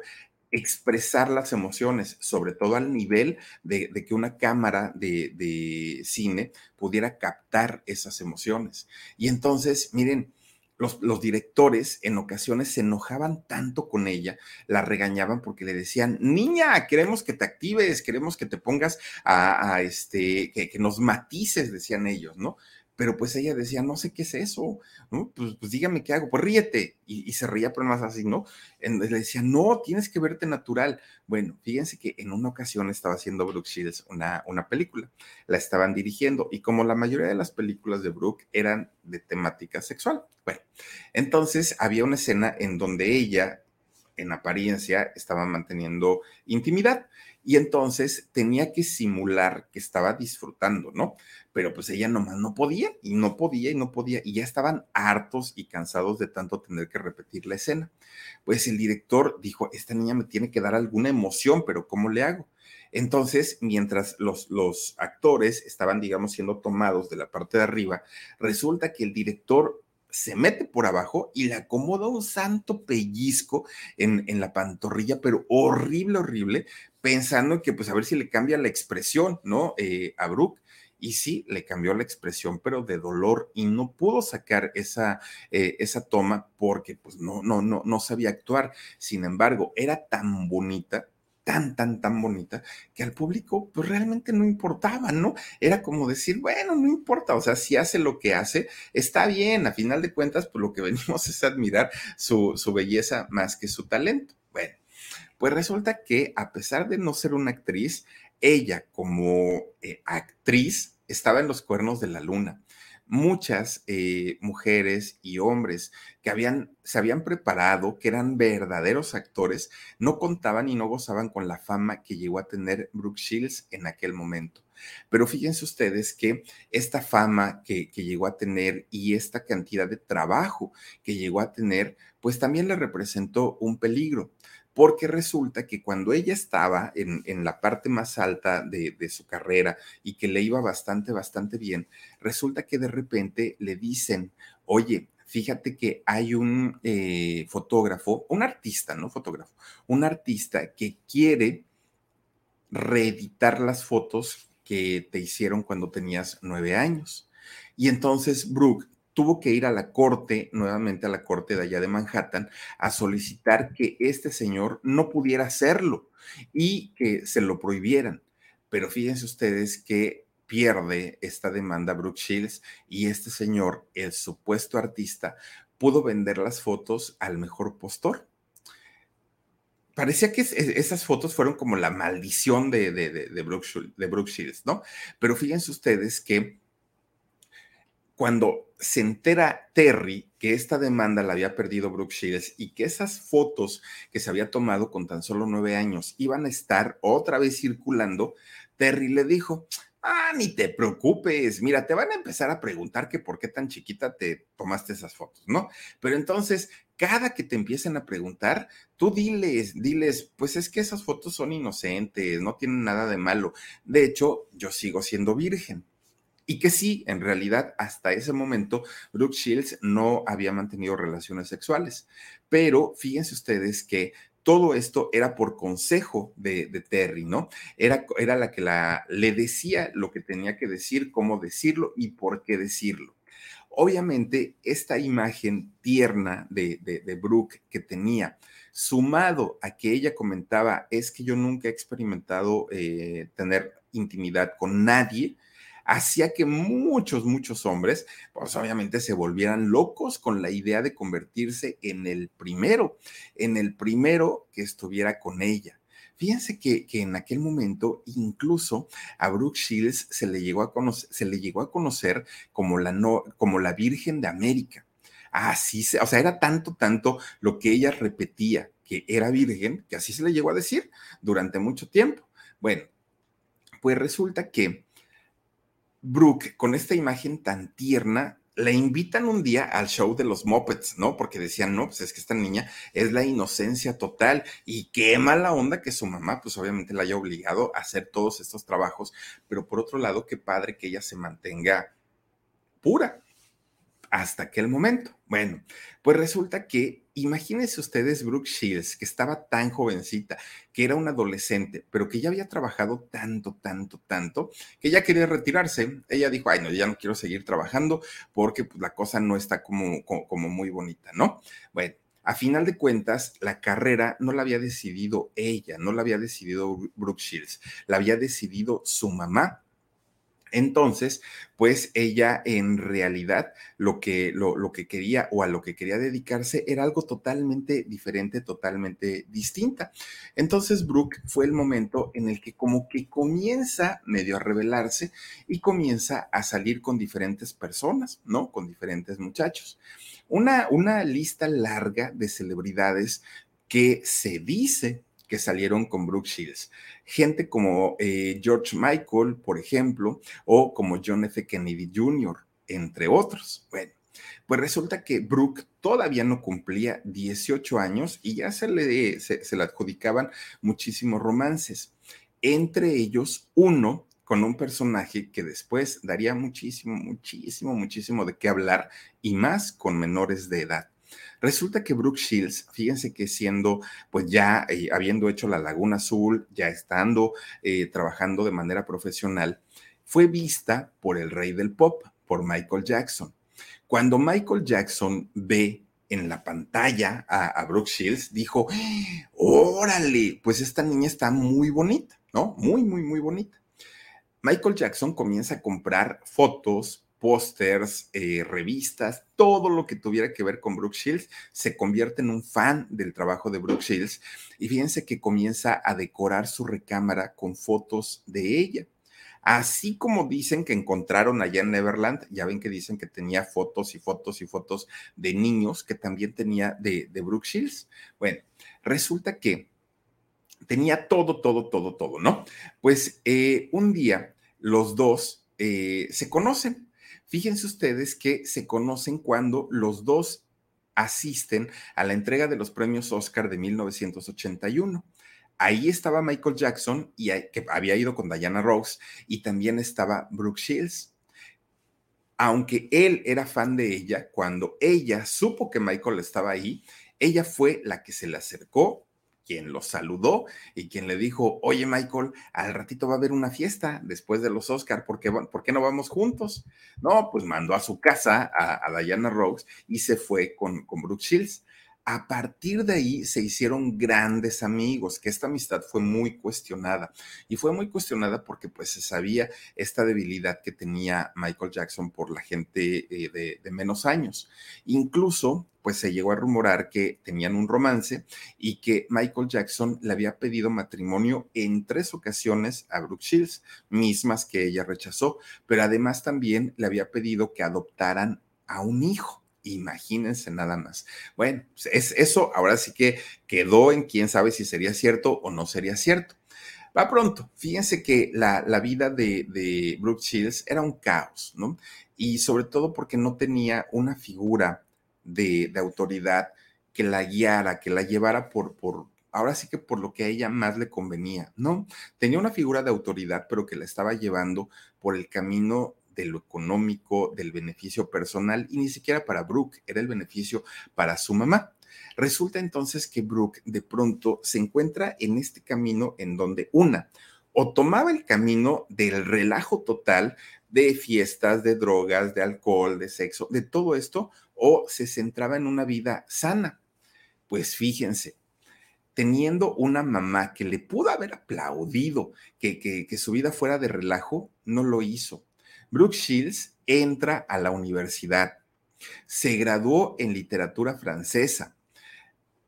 expresar las emociones, sobre todo al nivel de, que una cámara de, cine pudiera captar esas emociones. Y entonces, miren, los, directores en ocasiones se enojaban tanto con ella, la regañaban porque le decían, niña, queremos que te actives, queremos que te pongas a, este, que, nos matices, decían ellos, ¿no? Pero pues ella decía, no sé qué es eso. Pues, pues dígame qué hago, pues ríete. Y, se reía, pero más así, ¿no? le decía, no, tienes que verte natural. Bueno, fíjense que en una ocasión estaba haciendo Brooke Shields una, una película, la estaban dirigiendo y como la mayoría de las películas de Brooke eran de temática sexual, bueno, entonces había una escena en donde ella, en apariencia, estaba manteniendo intimidad y entonces tenía que simular que estaba disfrutando, ¿no? Pero pues ella nomás no podía y no podía y no podía y ya estaban hartos y cansados de tanto tener que repetir la escena. Pues el director dijo, esta niña me tiene que dar alguna emoción, pero ¿cómo le hago? Entonces, mientras los, los actores estaban, digamos, siendo tomados de la parte de arriba, resulta que el director se mete por abajo y le acomoda un santo pellizco en, en, la pantorrilla, pero horrible, horrible, pensando que pues a ver si le cambia la expresión, ¿no? Eh, a Brooke. Y sí, le cambió la expresión, pero de dolor y no pudo sacar esa, eh, esa toma porque pues no, no, no, no sabía actuar. Sin embargo, era tan bonita, tan, tan, tan bonita, que al público pues realmente no importaba, ¿no? Era como decir, bueno, no importa, o sea, si hace lo que hace, está bien, a final de cuentas, pues lo que venimos es admirar su, su belleza más que su talento. Bueno, pues resulta que a pesar de no ser una actriz, ella como eh, actriz estaba en los cuernos de la luna. Muchas eh, mujeres y hombres que habían, se habían preparado, que eran verdaderos actores, no contaban y no gozaban con la fama que llegó a tener Brooke Shields en aquel momento. Pero fíjense ustedes que esta fama que, que, llegó a tener y esta cantidad de trabajo que llegó a tener, pues también le representó un peligro porque resulta que cuando ella estaba en, la parte más alta de, su carrera y que le iba bastante, bastante bien, resulta que de repente le dicen, oye, fíjate que hay un eh, fotógrafo, un artista, no fotógrafo, un artista que quiere reeditar las fotos que te hicieron cuando tenías nueve años. Y entonces Brooke tuvo que ir a la corte, nuevamente a la corte de allá de Manhattan, a solicitar que este señor no pudiera hacerlo y que se lo prohibieran. Pero fíjense ustedes que pierde esta demanda Brooke Shields y este señor, el supuesto artista, pudo vender las fotos al mejor postor. Parecía que esas fotos fueron como la maldición de, de, de, Brooke, de Brooke Shields, ¿no? Pero fíjense ustedes que cuando se entera Terry que esta demanda la había perdido Brooke Shields y que esas fotos que se había tomado con tan solo nueve años iban a estar otra vez circulando, Terry le dijo, ah, ni te preocupes, mira, te van a empezar a preguntar que por qué tan chiquita te tomaste esas fotos, ¿no? Pero entonces, cada que te empiecen a preguntar, tú diles, diles, pues es que esas fotos son inocentes, no tienen nada de malo. De hecho, yo sigo siendo virgen y que sí, en realidad, hasta ese momento, Brooke Shields no había mantenido relaciones sexuales. Pero fíjense ustedes que todo esto era por consejo de, Terry, ¿no? Era, era la que la, le decía lo que tenía que decir, cómo decirlo y por qué decirlo. Obviamente, esta imagen tierna de, de, Brooke que tenía, sumado a que ella comentaba, es que yo nunca he experimentado eh, tener intimidad con nadie, hacía que muchos, muchos hombres, pues obviamente se volvieran locos con la idea de convertirse en el primero, en el primero que estuviera con ella. Fíjense que, en aquel momento incluso a Brooke Shields se le llegó a conocer, se le llegó a conocer como la, no, como la Virgen de América. Así se, o sea, era tanto, tanto lo que ella repetía que era virgen, que así se le llegó a decir durante mucho tiempo. Bueno, pues resulta que Brooke, con esta imagen tan tierna, la invitan un día al show de los Muppets, ¿no? Porque decían, no, pues es que esta niña es la inocencia total y qué mala onda que su mamá, pues obviamente la haya obligado a hacer todos estos trabajos, pero por otro lado, qué padre que ella se mantenga pura hasta aquel momento. Bueno, pues resulta que imagínense ustedes Brooke Shields, que estaba tan jovencita, que era una adolescente, pero que ya había trabajado tanto, tanto, tanto, que ya quería retirarse. Ella dijo, ay, no, ya no quiero seguir trabajando porque pues, la cosa no está como, como, muy bonita, ¿no? Bueno. A final de cuentas, la carrera no la había decidido ella, no la había decidido Brooke Shields, la había decidido su mamá entonces, pues ella en realidad lo que, lo, lo, que quería o a lo que quería dedicarse era algo totalmente diferente, totalmente distinta. Entonces, Brooke fue el momento en el que como que comienza medio a revelarse y comienza a salir con diferentes personas, ¿no? Con diferentes muchachos. Una, una lista larga de celebridades que se dice que salieron con Brooke Shields. Gente como eh, George Michael, por ejemplo, o como John F. Kennedy Jr., entre otros. Bueno, pues resulta que Brooke todavía no cumplía 18 años y ya se le, se, le adjudicaban muchísimos romances. Entre ellos, uno con un personaje que después daría muchísimo, muchísimo, muchísimo de qué hablar y más con menores de edad. Resulta que Brooke Shields, fíjense que siendo, pues ya eh, habiendo hecho la Laguna Azul, ya estando eh, trabajando de manera profesional, fue vista por el rey del pop, por Michael Jackson. Cuando Michael Jackson ve en la pantalla a, a Brooke Shields, dijo, órale, pues esta niña está muy bonita, ¿no? Muy, muy, muy bonita. Michael Jackson comienza a comprar fotos, pósters, eh, revistas, todo lo que tuviera que ver con Brooke Shields, se convierte en un fan del trabajo de Brooke Shields y fíjense que comienza a decorar su recámara con fotos de ella. Así como dicen que encontraron allá en Neverland, ya ven que dicen que tenía fotos y fotos y fotos de niños que también tenía de, Brooke Shields. Bueno, resulta que tenía todo, todo, todo, todo, ¿no? Pues eh, un día los dos eh, se conocen Fíjense ustedes que se conocen cuando los dos asisten a la entrega de los premios Oscar de 1981. Ahí estaba Michael Jackson, y, que había ido con Diana Rose, y también estaba Brooke Shields. Aunque él era fan de ella, cuando ella supo que Michael estaba ahí, ella fue la que se le acercó quien lo saludó y quien le dijo, oye Michael, al ratito va a haber una fiesta después de los Oscar, ¿por qué, ¿por qué no vamos juntos? No, pues mandó a su casa a, Diana Rose y se fue con, con Brooke Shields. A partir de ahí se hicieron grandes amigos, que esta amistad fue muy cuestionada. Y fue muy cuestionada porque pues se sabía esta debilidad que tenía Michael Jackson por la gente eh, de, de menos años. Incluso pues se llegó a rumorar que tenían un romance y que Michael Jackson le había pedido matrimonio en tres ocasiones a Brooke Shields, mismas que ella rechazó, pero además también le había pedido que adoptaran a un hijo. Imagínense nada más. Bueno, pues, es eso ahora sí que quedó en quién sabe si sería cierto o no sería cierto. Va pronto. Fíjense que la, vida de, de Brooke Shields era un caos, ¿no? Y sobre todo porque no tenía una figura de, autoridad que la guiara, que la llevara por, por, ahora sí que por lo que a ella más le convenía, ¿no? Tenía una figura de autoridad, pero que la estaba llevando por el camino de lo económico, del beneficio personal y ni siquiera para Brooke, era el beneficio para su mamá. Resulta entonces que Brooke de pronto se encuentra en este camino en donde una, o tomaba el camino del relajo total, de fiestas, de drogas, de alcohol, de sexo, de todo esto, o se centraba en una vida sana. Pues fíjense, teniendo una mamá que le pudo haber aplaudido que, que, su vida fuera de relajo, no lo hizo. Brooke Shields entra a la universidad, se graduó en literatura francesa.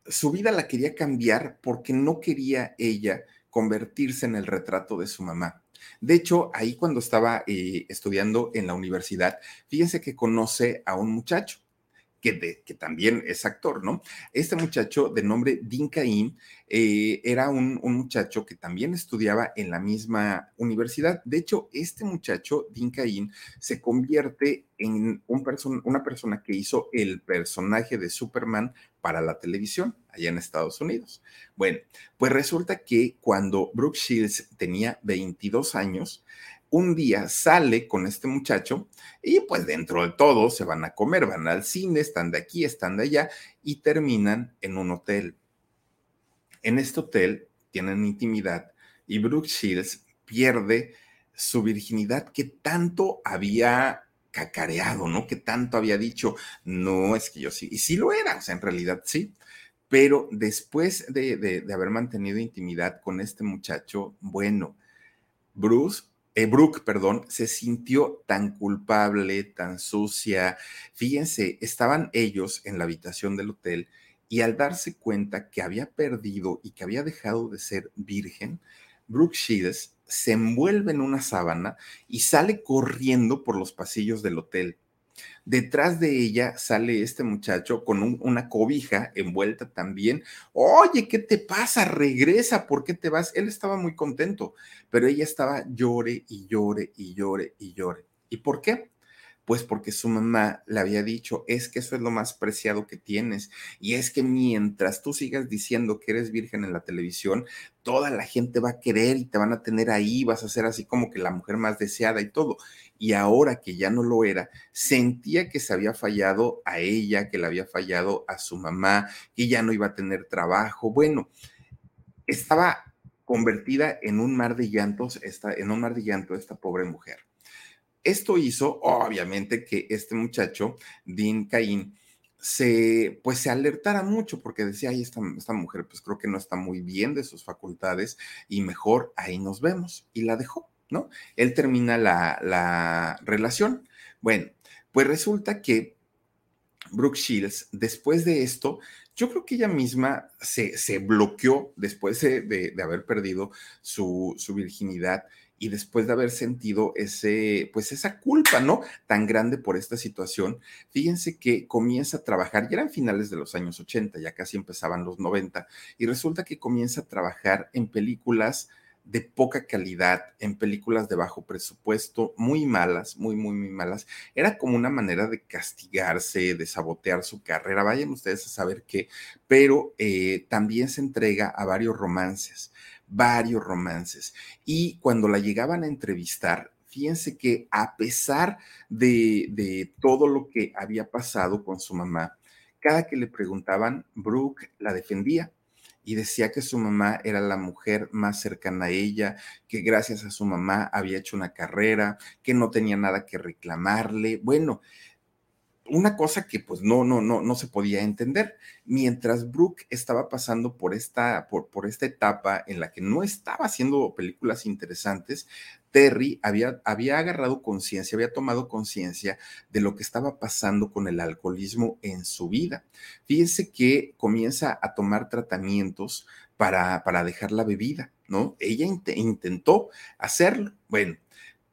Su vida la quería cambiar porque no quería ella convertirse en el retrato de su mamá. De hecho, ahí cuando estaba eh, estudiando en la universidad, fíjense que conoce a un muchacho que, también es actor, ¿no? Este muchacho de nombre Dean Cain eh, era un, muchacho que también estudiaba en la misma universidad. De hecho, este muchacho, Dean Cain, se convierte en un una persona que hizo el personaje de Superman para la televisión allá en Estados Unidos. Bueno, pues resulta que cuando Brooke Shields tenía 22 años, un día sale con este muchacho y pues dentro de todo se van a comer, van al cine, están de aquí, están de allá y terminan en un hotel. En este hotel tienen intimidad y Brooke Shields pierde su virginidad que tanto había cacareado, ¿no? Que tanto había dicho, no, es que yo sí, y sí lo era, o sea, en realidad sí, pero después de, de haber mantenido intimidad con este muchacho, bueno, Bruce eh, Brooke, perdón, se sintió tan culpable, tan sucia. Fíjense, estaban ellos en la habitación del hotel y al darse cuenta que había perdido y que había dejado de ser virgen, Brooke Shields se envuelve en una sábana y sale corriendo por los pasillos del hotel. Detrás de ella sale este muchacho con una cobija envuelta también. Oye, ¿qué te pasa? Regresa, ¿por qué te vas? Él estaba muy contento, pero ella estaba llore y llore y llore y llore. ¿Y por qué? Pues porque su mamá le había dicho, es que eso es lo más preciado que tienes. Y es que mientras tú sigas diciendo que eres virgen en la televisión, toda la gente va a querer y te van a tener ahí, vas a ser así como que la mujer más deseada y todo. Y ahora que ya no lo era, sentía que se había fallado a ella, que le había fallado a su mamá, que ya no iba a tener trabajo. Bueno, estaba convertida en un mar de llantos, esta, en un mar de llanto esta pobre mujer. Esto hizo, obviamente, que este muchacho, Dean Cain, se, pues se alertara mucho porque decía, ay, esta, esta mujer pues creo que no está muy bien de sus facultades y mejor ahí nos vemos. Y la dejó, ¿no? Él termina la, la relación. Bueno, pues resulta que Brooke Shields, después de esto, yo creo que ella misma se, se bloqueó después de, de, haber perdido su, su virginidad y después de haber sentido ese, pues esa culpa, ¿no? Tan grande por esta situación, fíjense que comienza a trabajar, ya eran finales de los años 80, ya casi empezaban los 90, y resulta que comienza a trabajar en películas de poca calidad, en películas de bajo presupuesto, muy malas, muy, muy, muy malas. Era como una manera de castigarse, de sabotear su carrera, vayan ustedes a saber qué, pero eh, también se entrega a varios romances varios romances. Y cuando la llegaban a entrevistar, fíjense que a pesar de, de todo lo que había pasado con su mamá, cada que le preguntaban, Brooke la defendía y decía que su mamá era la mujer más cercana a ella, que gracias a su mamá había hecho una carrera, que no tenía nada que reclamarle. Bueno, una cosa que pues no, no, no, no se podía entender. Mientras Brooke estaba pasando por esta, por, por esta etapa en la que no estaba haciendo películas interesantes, Terry había, había agarrado conciencia, había tomado conciencia de lo que estaba pasando con el alcoholismo en su vida. Fíjense que comienza a tomar tratamientos para, para dejar la bebida, ¿no? Ella intentó hacerlo. Bueno,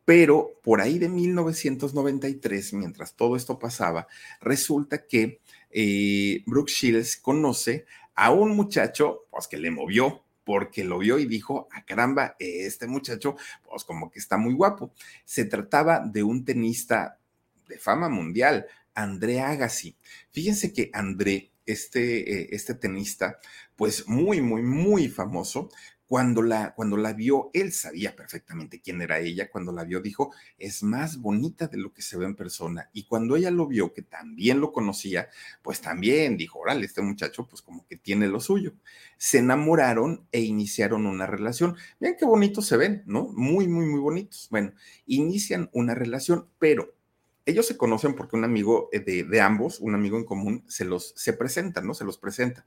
pero por ahí de 1993, mientras todo esto pasaba, resulta que eh, Brooke Shields conoce a un muchacho, pues que le movió, porque lo vio y dijo, a ah, caramba, este muchacho, pues como que está muy guapo. Se trataba de un tenista de fama mundial, André Agassi. Fíjense que André, este, eh, este tenista, pues muy, muy, muy famoso, Cuando la, cuando la vio, él sabía perfectamente quién era ella. Cuando la vio, dijo, es más bonita de lo que se ve en persona. Y cuando ella lo vio, que también lo conocía, pues también dijo, órale, este muchacho, pues como que tiene lo suyo. Se enamoraron e iniciaron una relación. Vean qué bonitos se ven, ¿no? Muy, muy, muy bonitos. Bueno, inician una relación, pero ellos se conocen porque un amigo eh, de, ambos, un amigo en común, se los se presenta, ¿no? Se los presenta.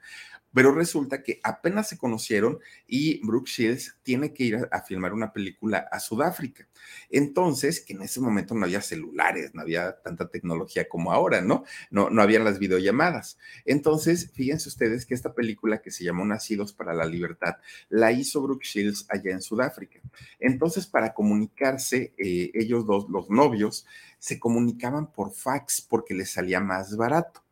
Pero resulta que apenas se conocieron y Brooke Shields tiene que ir a, filmar una película a Sudáfrica. Entonces, que en ese momento no había celulares, no había tanta tecnología como ahora, ¿no? No, no habían las videollamadas. Entonces, fíjense ustedes que esta película que se llamó Nacidos para la Libertad, la hizo Brooke Shields allá en Sudáfrica. Entonces, para comunicarse, eh, ellos dos, los novios, se comunicaban por fax porque les salía más barato.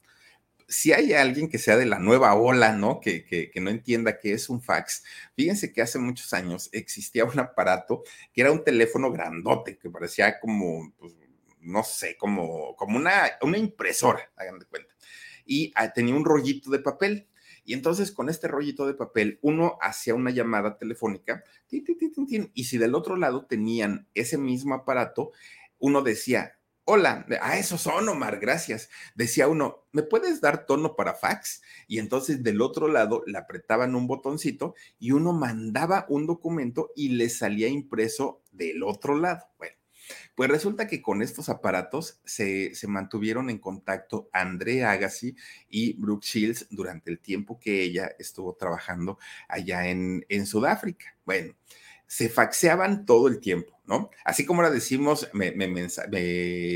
Si hay alguien que sea de la nueva ola, ¿no? Que, que, no entienda qué es un fax, fíjense que hace muchos años existía un aparato que era un teléfono grandote, que parecía como, pues, no sé, como, como una, una impresora, hagan de cuenta. Y ah, tenía un rollito de papel. Y entonces con este rollito de papel, uno hacía una llamada telefónica, y si del otro lado tenían ese mismo aparato, uno decía, hola, a eso son, Omar, gracias. Decía uno, ¿me puedes dar tono para fax? Y entonces del otro lado le apretaban un botoncito y uno mandaba un documento y le salía impreso del otro lado. Bueno. Pues resulta que con estos aparatos se, mantuvieron en contacto Andrea Agassi y Brooke Shields durante el tiempo que ella estuvo trabajando allá en, en Sudáfrica. Bueno, se faxeaban todo el tiempo, ¿no? Así como ahora decimos, me,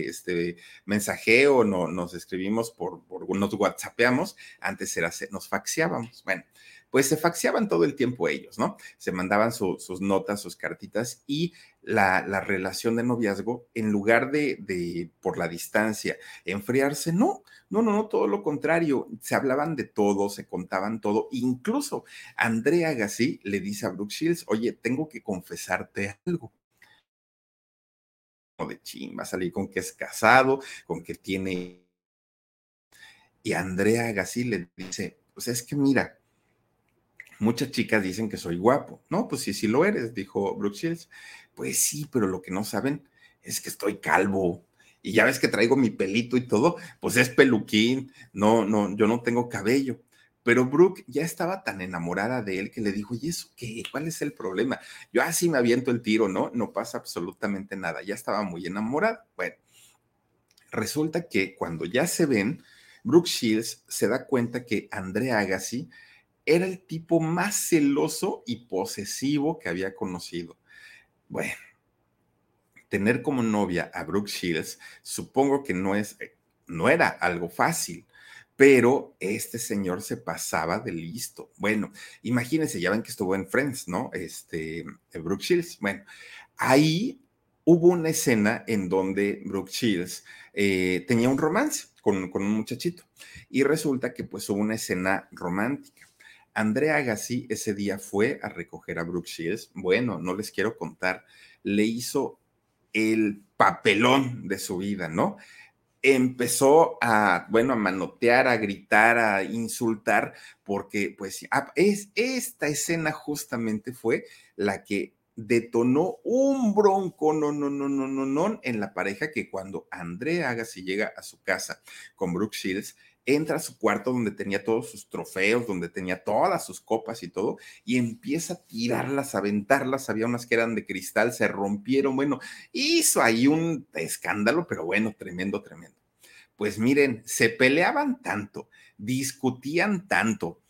este, mensajeo, no, nos escribimos por, por, nos whatsappeamos, antes era, nos faxeábamos. Bueno, pues se faxeaban todo el tiempo ellos, ¿no? Se mandaban sus notas, sus cartitas y la, la relación de noviazgo, en lugar de, de, por la distancia, enfriarse, no, no, no, no, todo lo contrario, se hablaban de todo, se contaban todo, incluso Andrea Gassi le dice a Brooke Shields, oye, tengo que confesarte algo de chin, va a salir con que es casado, con que tiene... Y Andrea Gassi le dice, pues es que mira, muchas chicas dicen que soy guapo. No, pues sí, sí lo eres, dijo Brooke Shields. Pues sí, pero lo que no saben es que estoy calvo. Y ya ves que traigo mi pelito y todo, pues es peluquín, no, no, yo no tengo cabello. Pero Brooke ya estaba tan enamorada de él que le dijo, ¿y eso qué? ¿Cuál es el problema? Yo así me aviento el tiro, ¿no? No pasa absolutamente nada. Ya estaba muy enamorada. Bueno, resulta que cuando ya se ven, Brooke Shields se da cuenta que Andrea Agassi era el tipo más celoso y posesivo que había conocido. Bueno, tener como novia a Brooke Shields, supongo que no es, eh, no era algo fácil, pero este señor se pasaba de listo. Bueno, imagínense, ya ven que estuvo en Friends, ¿no? Este, Brooke Shields. Bueno, ahí hubo una escena en donde Brooke Shields eh, tenía un romance con, con un muchachito y resulta que pues hubo una escena romántica. Andrea Agassi ese día fue a recoger a Brooke Shields. Bueno, no les quiero contar, le hizo el papelón de su vida, ¿no? Empezó a, bueno, a manotear, a gritar, a insultar, porque pues ah, es, esta escena justamente fue la que detonó un bronco, no, no, no, no, no, no, en la pareja que cuando Andrea Agassi llega a su casa con Brooke Shields, entra a su cuarto donde tenía todos sus trofeos, donde tenía todas sus copas y todo, y empieza a tirarlas, a aventarlas. Había unas que eran de cristal, se rompieron. Bueno, hizo ahí un escándalo, pero bueno, tremendo, tremendo. Pues miren, se peleaban tanto, discutían tanto,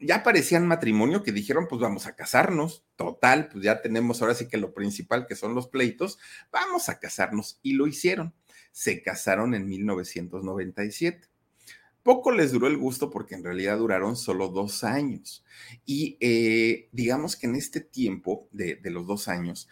ya parecían matrimonio que dijeron, pues vamos a casarnos. Total, pues ya tenemos ahora sí que lo principal que son los pleitos, vamos a casarnos. Y lo hicieron. Se casaron en 1997. Poco les duró el gusto porque en realidad duraron solo dos años. Y eh, digamos que en este tiempo de, los dos años,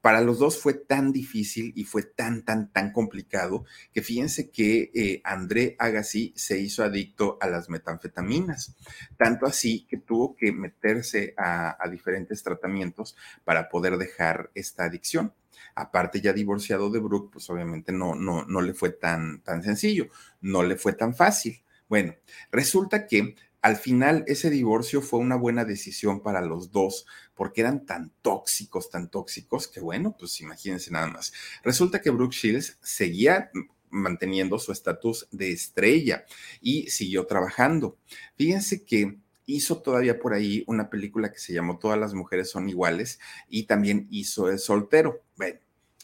para los dos fue tan difícil y fue tan, tan, tan complicado que fíjense que eh, André Agassi se hizo adicto a las metanfetaminas, tanto así que tuvo que meterse a, diferentes tratamientos para poder dejar esta adicción. Aparte, ya divorciado de Brooke, pues obviamente no, no, no le fue tan, tan sencillo, no le fue tan fácil. Bueno, resulta que al final ese divorcio fue una buena decisión para los dos, porque eran tan tóxicos, tan tóxicos, que bueno, pues imagínense nada más. Resulta que Brooke Shields seguía manteniendo su estatus de estrella y siguió trabajando. Fíjense que hizo todavía por ahí una película que se llamó Todas las mujeres son iguales y también hizo El soltero.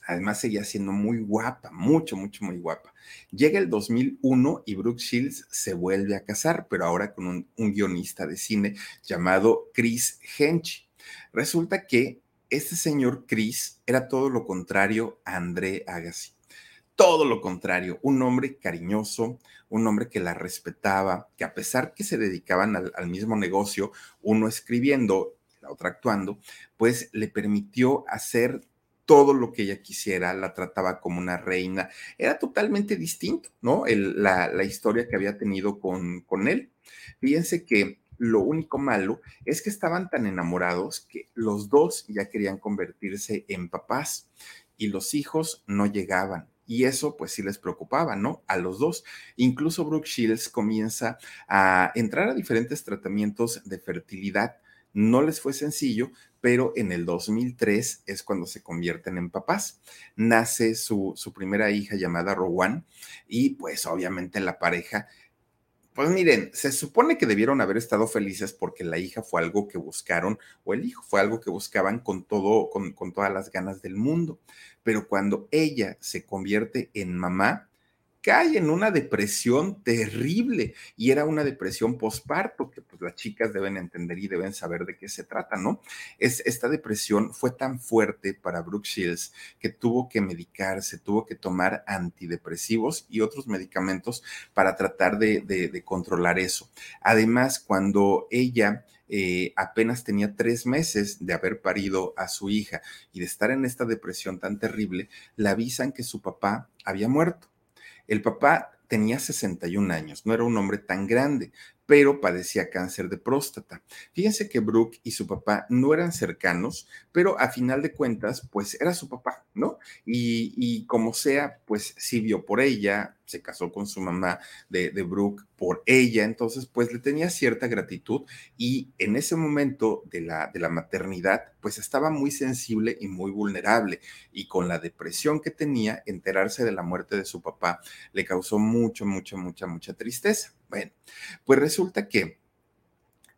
Además seguía siendo muy guapa, mucho, mucho, muy guapa. Llega el 2001 y Brooke Shields se vuelve a casar, pero ahora con un, guionista de cine llamado Chris Hench. Resulta que este señor Chris era todo lo contrario a André Agassi todo lo contrario, un hombre cariñoso, un hombre que la respetaba, que a pesar que se dedicaban al, mismo negocio, uno escribiendo, la otra actuando, pues le permitió hacer todo lo que ella quisiera, la trataba como una reina. Era totalmente distinto, ¿no? la, la, historia que había tenido con, con él. Fíjense que lo único malo es que estaban tan enamorados que los dos ya querían convertirse en papás y los hijos no llegaban y eso pues sí les preocupaba, ¿no? A los dos. Incluso Brooke Shields comienza a entrar a diferentes tratamientos de fertilidad. No les fue sencillo, pero en el 2003 es cuando se convierten en papás. Nace su, su primera hija llamada Rowan y pues obviamente la pareja pues miren, se supone que debieron haber estado felices porque la hija fue algo que buscaron, o el hijo fue algo que buscaban con todo, con, con todas las ganas del mundo. Pero cuando ella se convierte en mamá, cae en una depresión terrible y era una depresión posparto que pues las chicas deben entender y deben saber de qué se trata, ¿no? Es, esta depresión fue tan fuerte para Brooke Shields que tuvo que medicarse, tuvo que tomar antidepresivos y otros medicamentos para tratar de, controlar eso. Además, cuando ella... Eh, apenas tenía tres meses de haber parido a su hija y de estar en esta depresión tan terrible, le avisan que su papá había muerto. El papá tenía 61 años, no era un hombre tan grande, pero padecía cáncer de próstata. Fíjense que Brooke y su papá no eran cercanos, pero a final de cuentas, pues era su papá, ¿no? Y, como sea, pues sí vio por ella, se casó con su mamá de, de Brooke por ella, entonces pues le tenía cierta gratitud y en ese momento de la, de la maternidad, pues estaba muy sensible y muy vulnerable y con la depresión que tenía, enterarse de la muerte de su papá le causó mucho, mucha, mucha, mucha tristeza. Bueno, pues resulta que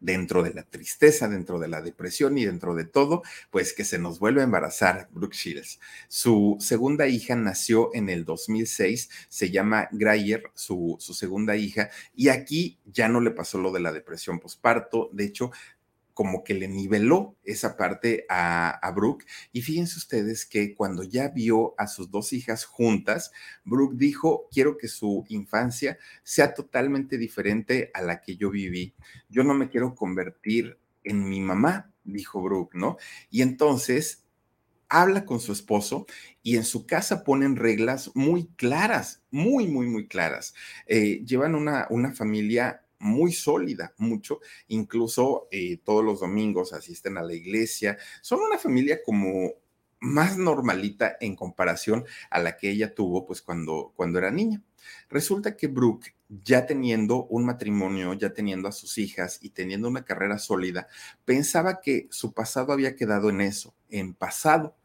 dentro de la tristeza, dentro de la depresión y dentro de todo, pues que se nos vuelve a embarazar Brooke Shields. Su segunda hija nació en el 2006, se llama Grayer, su, su segunda hija, y aquí ya no le pasó lo de la depresión posparto, de hecho, como que le niveló esa parte a, Brooke. Y fíjense ustedes que cuando ya vio a sus dos hijas juntas, Brooke dijo, quiero que su infancia sea totalmente diferente a la que yo viví. Yo no me quiero convertir en mi mamá, dijo Brooke, ¿no? Y entonces habla con su esposo y en su casa ponen reglas muy claras, muy, muy, muy claras. Eh, llevan una, una familia muy sólida, mucho, incluso eh, todos los domingos asisten a la iglesia, son una familia como más normalita en comparación a la que ella tuvo pues cuando, cuando era niña. Resulta que Brooke, ya teniendo un matrimonio, ya teniendo a sus hijas y teniendo una carrera sólida, pensaba que su pasado había quedado en eso, en pasado,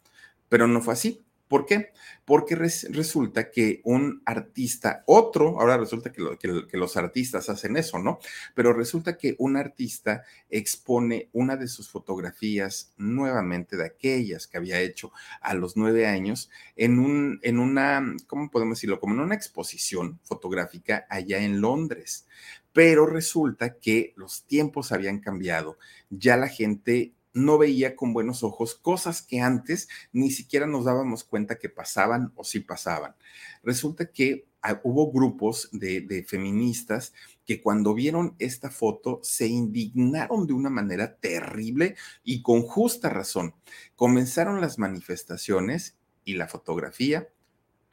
pero no fue así. ¿Por qué? Porque resulta que un artista, otro, ahora resulta que, que, los artistas hacen eso, ¿no? Pero resulta que un artista expone una de sus fotografías nuevamente de aquellas que había hecho a los nueve años en, un, en una, ¿cómo podemos decirlo? Como en una exposición fotográfica allá en Londres. Pero resulta que los tiempos habían cambiado, ya la gente no veía con buenos ojos cosas que antes ni siquiera nos dábamos cuenta que pasaban o sí pasaban. Resulta que ah, hubo grupos de, feministas que cuando vieron esta foto se indignaron de una manera terrible y con justa razón. Comenzaron las manifestaciones y la fotografía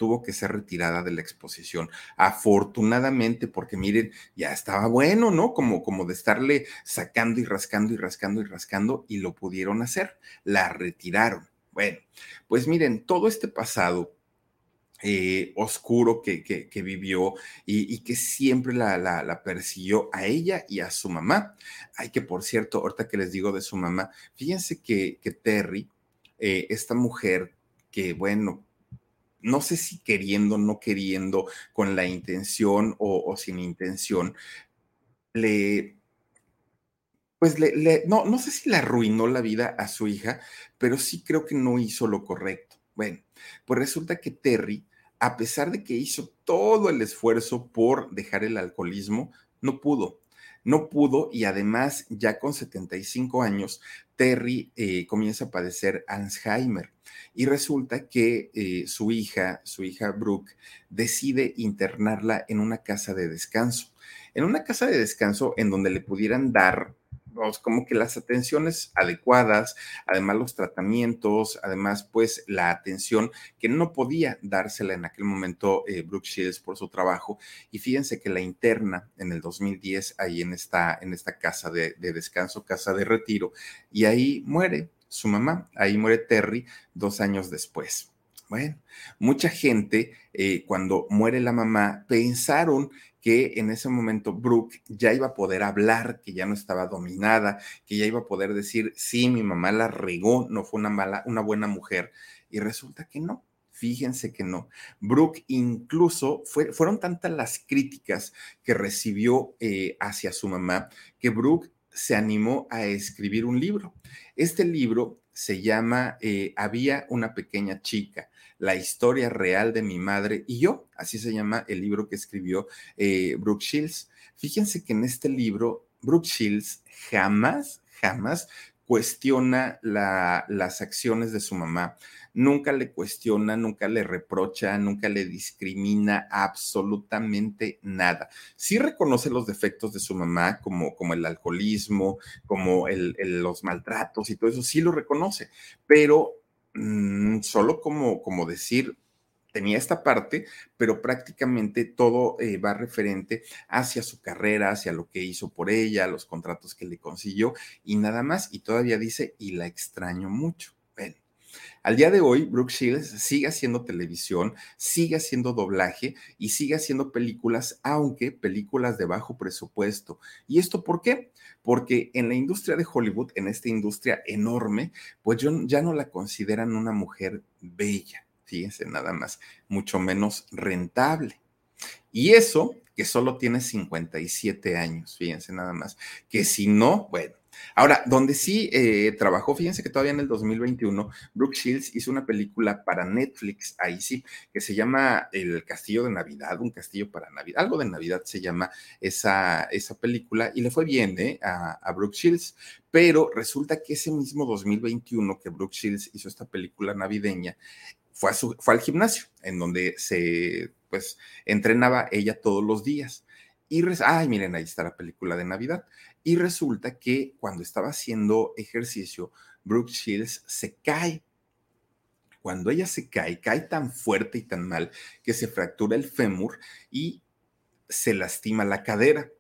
tuvo que ser retirada de la exposición. Afortunadamente, porque miren, ya estaba bueno, ¿no? Como, como de estarle sacando y rascando y rascando y rascando y lo pudieron hacer. La retiraron. Bueno, pues miren, todo este pasado eh, oscuro que, que, vivió y, que siempre la, la, persiguió a ella y a su mamá. Hay que, por cierto, ahorita que les digo de su mamá, fíjense que, que Terry, eh, esta mujer que, bueno, no sé si queriendo, no queriendo, con la intención o, sin intención, le, pues le, no, no sé si le arruinó la vida a su hija, pero sí creo que no hizo lo correcto. Bueno, pues resulta que Terry a pesar de que hizo todo el esfuerzo por dejar el alcoholismo, no pudo. No pudo y además ya con 75 años, Terry eh, comienza a padecer Alzheimer y resulta que eh, su hija, su hija Brooke, decide internarla en una casa de descanso. En una casa de descanso en donde le pudieran dar como que las atenciones adecuadas, además los tratamientos, además pues la atención que no podía dársela en aquel momento eh, Brooke Shields por su trabajo. Y fíjense que la interna en el 2010 ahí en esta, en esta casa de, descanso, casa de retiro, y ahí muere su mamá, ahí muere Terry dos años después. Bueno, mucha gente eh, cuando muere la mamá pensaron que en ese momento Brooke ya iba a poder hablar, que ya no estaba dominada, que ya iba a poder decir, sí, mi mamá la regó, no fue una mala, una buena mujer. Y resulta que no. Fíjense que no. Brooke incluso fue, fueron tantas las críticas que recibió eh, hacia su mamá que Brooke se animó a escribir un libro. Este libro se llama eh, Había una pequeña chica la historia real de mi madre y yo, así se llama el libro que escribió eh, Brooke Shields. Fíjense que en este libro, Brooke Shields jamás, jamás cuestiona las acciones de su mamá, nunca le cuestiona, nunca le reprocha, nunca le discrimina absolutamente nada. Sí reconoce los defectos de su mamá, como, como el alcoholismo, como los maltratos y todo eso, sí lo reconoce, pero Mm, solo como, como decir, tenía esta parte, pero prácticamente todo eh, va referente hacia su carrera, hacia lo que hizo por ella, los contratos que le consiguió y nada más. Y todavía dice, y la extraño mucho. Al día de hoy, Brooke Shields sigue haciendo televisión, sigue haciendo doblaje y sigue haciendo películas, aunque películas de bajo presupuesto. ¿Y esto por qué? Porque en la industria de Hollywood, en esta industria enorme, pues ya no la consideran una mujer bella, fíjense nada más, mucho menos rentable. Y eso que solo tiene 57 años, fíjense nada más, que si no, bueno, Ahora, donde sí eh, trabajó, fíjense que todavía en el 2021, Brooke Shields hizo una película para Netflix, ahí sí, que se llama El Castillo de Navidad, un castillo para Navidad, algo de Navidad se llama esa, esa película, y le fue bien ¿eh? a, a Brooke Shields, pero resulta que ese mismo 2021 que Brooke Shields hizo esta película navideña, fue, al gimnasio, en donde se, pues, entrenaba ella todos los días. Y, ay, miren, ahí está la película de Navidad. Y resulta que cuando estaba haciendo ejercicio, Brooke Shields se cae. Cuando ella se cae, cae tan fuerte y tan mal que se fractura el fémur y se lastima la cadera.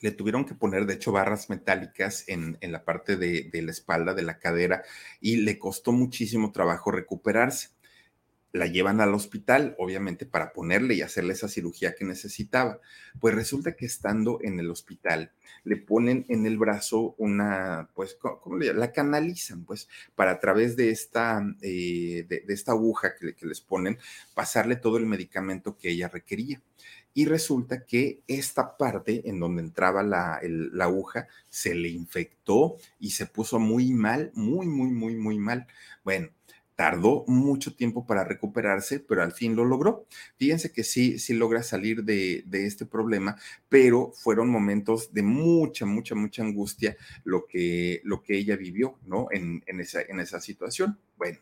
Le tuvieron que poner, de hecho, barras metálicas en, en la parte de la espalda, de la cadera, y le costó muchísimo trabajo recuperarse la llevan al hospital, obviamente, para ponerle y hacerle esa cirugía que necesitaba. Pues resulta que estando en el hospital, le ponen en el brazo una, pues, ¿cómo le llaman? La canalizan, pues, para a través de esta, eh, de, esta aguja que, les ponen, pasarle todo el medicamento que ella requería. Y resulta que esta parte en donde entraba la, la aguja se le infectó y se puso muy mal, muy, muy, muy, muy mal. Bueno, Tardó mucho tiempo para recuperarse, pero al fin lo logró. Fíjense que sí, sí logra salir de, este problema, pero fueron momentos de mucha, mucha, mucha angustia lo que, lo que ella vivió, ¿no? En, esa, en esa situación. Bueno,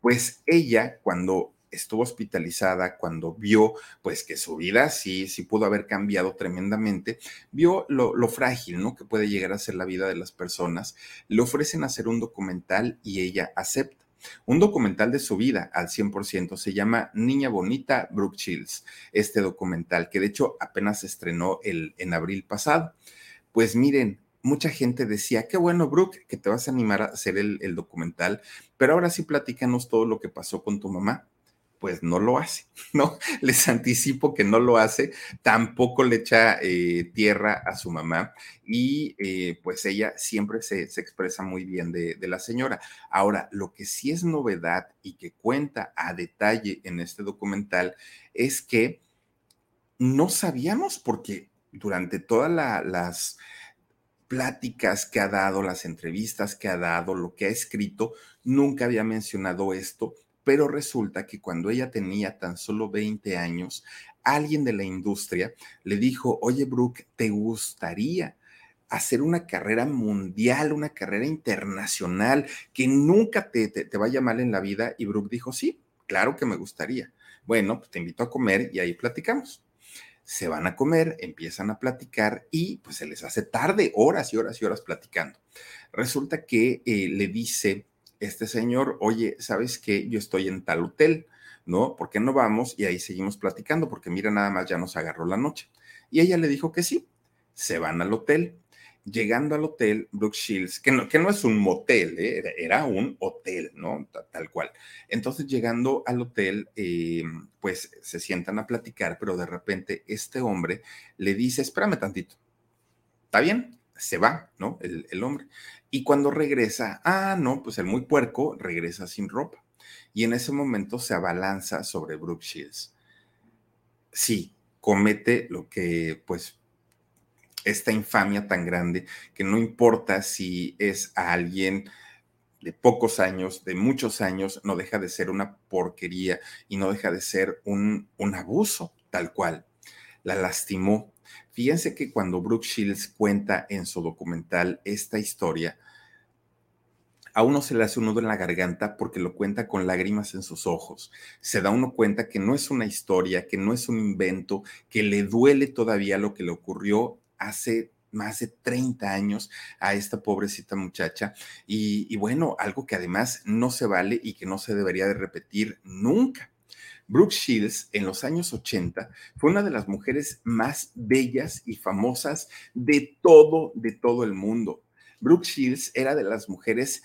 pues ella cuando estuvo hospitalizada, cuando vio pues que su vida sí, sí pudo haber cambiado tremendamente, vio lo, lo, frágil, ¿no? Que puede llegar a ser la vida de las personas, le ofrecen hacer un documental y ella acepta. Un documental de su vida al 100%. Se llama Niña Bonita Brooke Shields, este documental, que de hecho apenas se estrenó el, en abril pasado. Pues miren, mucha gente decía, qué bueno, Brooke, que te vas a animar a hacer el, documental, pero ahora sí platícanos todo lo que pasó con tu mamá. Pues no lo hace, ¿no? Les anticipo que no lo hace, tampoco le echa eh, tierra a su mamá y eh, pues ella siempre se, expresa muy bien de, de, la señora. Ahora, lo que sí es novedad y que cuenta a detalle en este documental es que no sabíamos porque durante todas las pláticas que ha dado, las entrevistas que ha dado, lo que ha escrito, nunca había mencionado esto pero resulta que cuando ella tenía tan solo 20 años, alguien de la industria le dijo, oye Brooke, ¿te gustaría hacer una carrera mundial, una carrera internacional que nunca te, te, vaya mal en la vida? Y Brooke dijo, sí, claro que me gustaría. Bueno, pues te invito a comer y ahí platicamos se van a comer, empiezan a platicar y pues se les hace tarde, horas y horas y horas platicando. Resulta que eh, le dice este señor, oye, ¿sabes qué? Yo estoy en tal hotel, ¿no? ¿Por qué no vamos? Y ahí seguimos platicando, porque mira, nada más ya nos agarró la noche. Y ella le dijo que sí, se van al hotel. Llegando al hotel, Brooke Shields, que no, que no es un motel, ¿eh? era, un hotel, ¿no? Tal, cual. Entonces, llegando al hotel, eh, pues se sientan a platicar, pero de repente este hombre le dice, espérame tantito, ¿está bien? Se va, ¿no? El, el hombre. Y cuando regresa, ah, no, pues el muy puerco regresa sin ropa. Y en ese momento se abalanza sobre Brooke Shields. Sí, comete lo que, pues, esta infamia tan grande, que no importa si es a alguien de pocos años, de muchos años, no deja de ser una porquería y no deja de ser un, un abuso tal cual. La lastimó, Fíjense que cuando Brooke Shields cuenta en su documental esta historia, a uno se le hace un nudo en la garganta porque lo cuenta con lágrimas en sus ojos. Se da uno cuenta que no es una historia, que no es un invento, que le duele todavía lo que le ocurrió hace más de 30 años a esta pobrecita muchacha. Y, y bueno, algo que además no se vale y que no se debería de repetir nunca. Brooke Shields en los años 80 fue una de las mujeres más bellas y famosas de todo, de todo el mundo. Brooke Shields era de las mujeres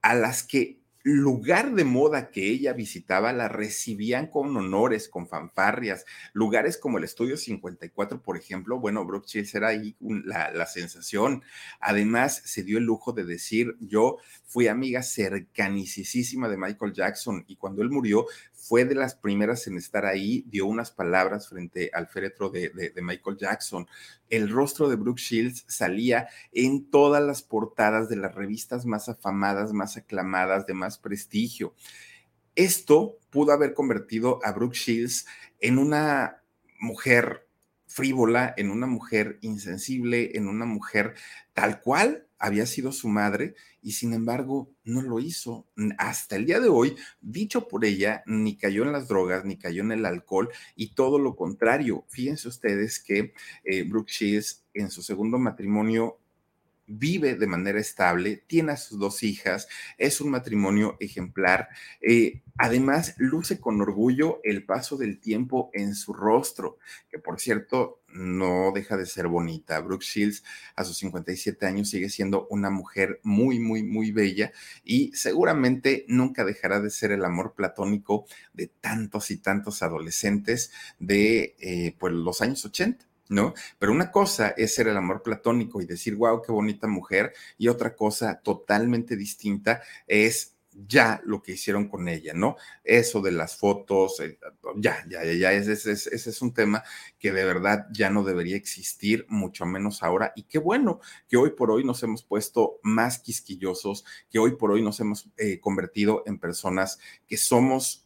a las que lugar de moda que ella visitaba la recibían con honores, con fanfarrias. Lugares como el Estudio 54, por ejemplo, bueno, Brooke Shields era ahí la, la, sensación. Además, se dio el lujo de decir, yo fui amiga cercanicísima de Michael Jackson y cuando él murió fue de las primeras en estar ahí, dio unas palabras frente al féretro de, de, Michael Jackson. El rostro de Brooke Shields salía en todas las portadas de las revistas más afamadas, más aclamadas, de más prestigio. Esto pudo haber convertido a Brooke Shields en una mujer frívola, en una mujer insensible, en una mujer tal cual había sido su madre y sin embargo no lo hizo. Hasta el día de hoy, dicho por ella, ni cayó en las drogas, ni cayó en el alcohol y todo lo contrario. Fíjense ustedes que eh, Brooke Shields en su segundo matrimonio vive de manera estable, tiene a sus dos hijas, es un matrimonio ejemplar. Eh, además, luce con orgullo el paso del tiempo en su rostro, que por cierto no deja de ser bonita. Brooke Shields a sus 57 años sigue siendo una mujer muy, muy, muy bella y seguramente nunca dejará de ser el amor platónico de tantos y tantos adolescentes de eh, pues, los años 80. ¿No? Pero una cosa es ser el amor platónico y decir, wow, qué bonita mujer, y otra cosa totalmente distinta es ya lo que hicieron con ella, ¿no? Eso de las fotos, eh, ya, ya, ya, ya, ese, ese, es un tema que de verdad ya no debería existir, mucho menos ahora. Y qué bueno que hoy por hoy nos hemos puesto más quisquillosos, que hoy por hoy nos hemos eh, convertido en personas que somos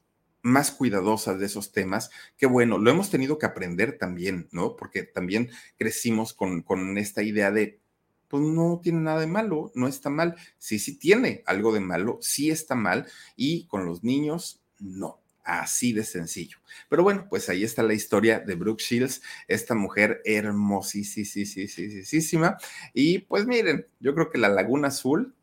más cuidadosas de esos temas, que bueno, lo hemos tenido que aprender también, ¿no? Porque también crecimos con, con esta idea de, pues no tiene nada de malo, no está mal. Sí, sí tiene algo de malo, sí está mal, y con los niños, no. Así de sencillo. Pero bueno, pues ahí está la historia de Brooke Shields, esta mujer hermosísima. Y pues miren, yo creo que la Laguna Azul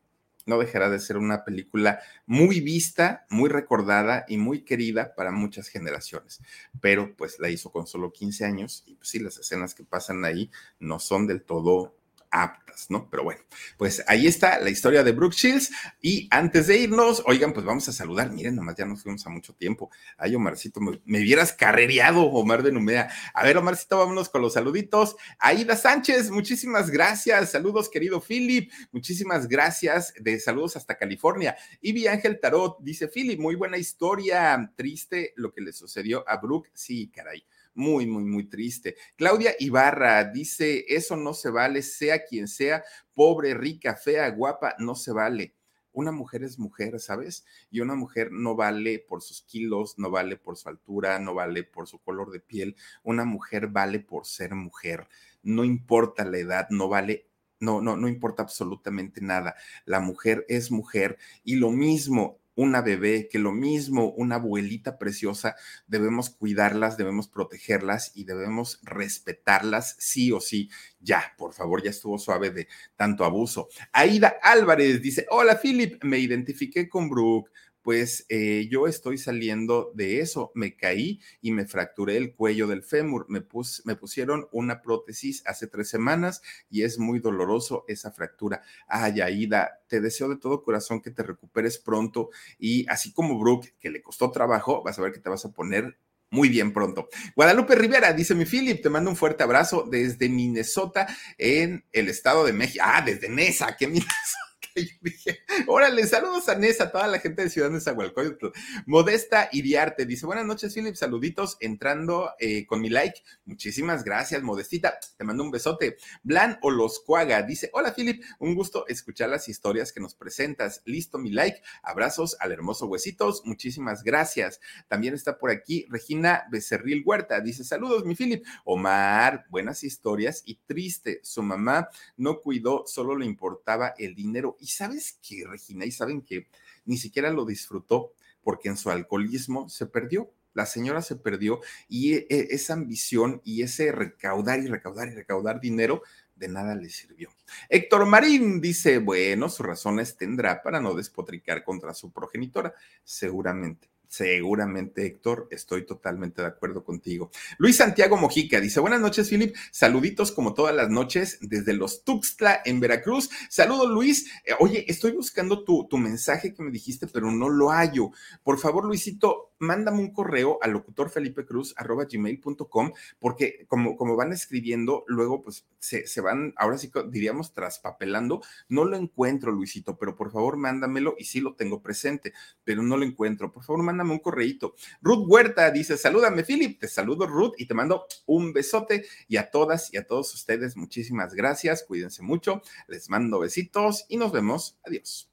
no dejará de ser una película muy vista, muy recordada y muy querida para muchas generaciones. Pero pues la hizo con solo 15 años y pues sí, las escenas que pasan ahí no son del todo aptas, ¿no? Pero bueno, pues ahí está la historia de Brooke Shields. Y antes de irnos, oigan, pues vamos a saludar. Miren, nomás ya nos fuimos a mucho tiempo. Ay, Omarcito, me, me vieras carrereado, Omar de Numea. A ver, Omarcito, vámonos con los saluditos. Aida Sánchez, muchísimas gracias. Saludos, querido Philip. Muchísimas gracias. De saludos hasta California. Y Ángel Tarot dice: Philip, muy buena historia. Triste lo que le sucedió a Brooke. Sí, caray muy, muy, muy triste. Claudia Ibarra dice, eso no se vale, sea quien sea, pobre, rica, fea, guapa, no se vale. Una mujer es mujer, ¿sabes? Y una mujer no vale por sus kilos, no vale por su altura, no vale por su color de piel. Una mujer vale por ser mujer. No importa la edad, no vale no, no, no importa absolutamente nada. La mujer es mujer y lo mismo una bebé, que lo mismo una abuelita preciosa, debemos cuidarlas, debemos protegerlas y debemos respetarlas sí o sí. Ya, por favor, ya estuvo suave de tanto abuso. Aida Álvarez dice, hola Philip, me identifiqué con Brooke pues eh, yo estoy saliendo de eso. Me caí y me fracturé el cuello del fémur. Me, me pusieron una prótesis hace tres semanas y es muy doloroso esa fractura. Ay, Aida, te deseo de todo corazón que te recuperes pronto y así como Brooke, que le costó trabajo, vas a ver que te vas a poner muy bien pronto. Guadalupe Rivera dice mi Philip, te mando un fuerte abrazo desde Minnesota en el estado de México. Ah, desde Nesa, qué Minnesota. yo dije, órale, saludos a Nesa, a toda la gente de Ciudad de Zahualcóyotl. Modesta Iriarte dice, buenas noches, Philip, saluditos, entrando eh, con mi like. Muchísimas gracias, Modestita, te mando un besote. Blan Oloscuaga dice, hola, Philip, un gusto escuchar las historias que nos presentas. Listo, mi like, abrazos al hermoso Huesitos, muchísimas gracias. También está por aquí Regina Becerril Huerta, dice, saludos, mi Philip. Omar, buenas historias y triste, su mamá no cuidó, solo le importaba el dinero y sabes que, Regina, y saben que ni siquiera lo disfrutó porque en su alcoholismo se perdió. La señora se perdió y e, e, esa ambición y ese recaudar y recaudar y recaudar dinero de nada le sirvió. Héctor Marín dice, bueno, sus razones tendrá para no despotricar contra su progenitora, seguramente. Seguramente, Héctor, estoy totalmente de acuerdo contigo. Luis Santiago Mojica dice: Buenas noches, Philip. Saluditos como todas las noches desde los Tuxtla en Veracruz. Saludos, Luis. Eh, oye, estoy buscando tu, tu mensaje que me dijiste, pero no lo hallo. Por favor, Luisito, mándame un correo al locutorfelipecruz.com porque como, como van escribiendo, luego pues se, se, van, ahora sí diríamos, traspapelando. No lo encuentro, Luisito, pero por favor mándamelo y sí lo tengo presente, pero no lo encuentro. Por favor, mándame un correito. Ruth Huerta dice, salúdame, Philip. Te saludo, Ruth, y te mando un besote. Y a todas y a todos ustedes, muchísimas gracias. Cuídense mucho. Les mando besitos y nos vemos. Adiós.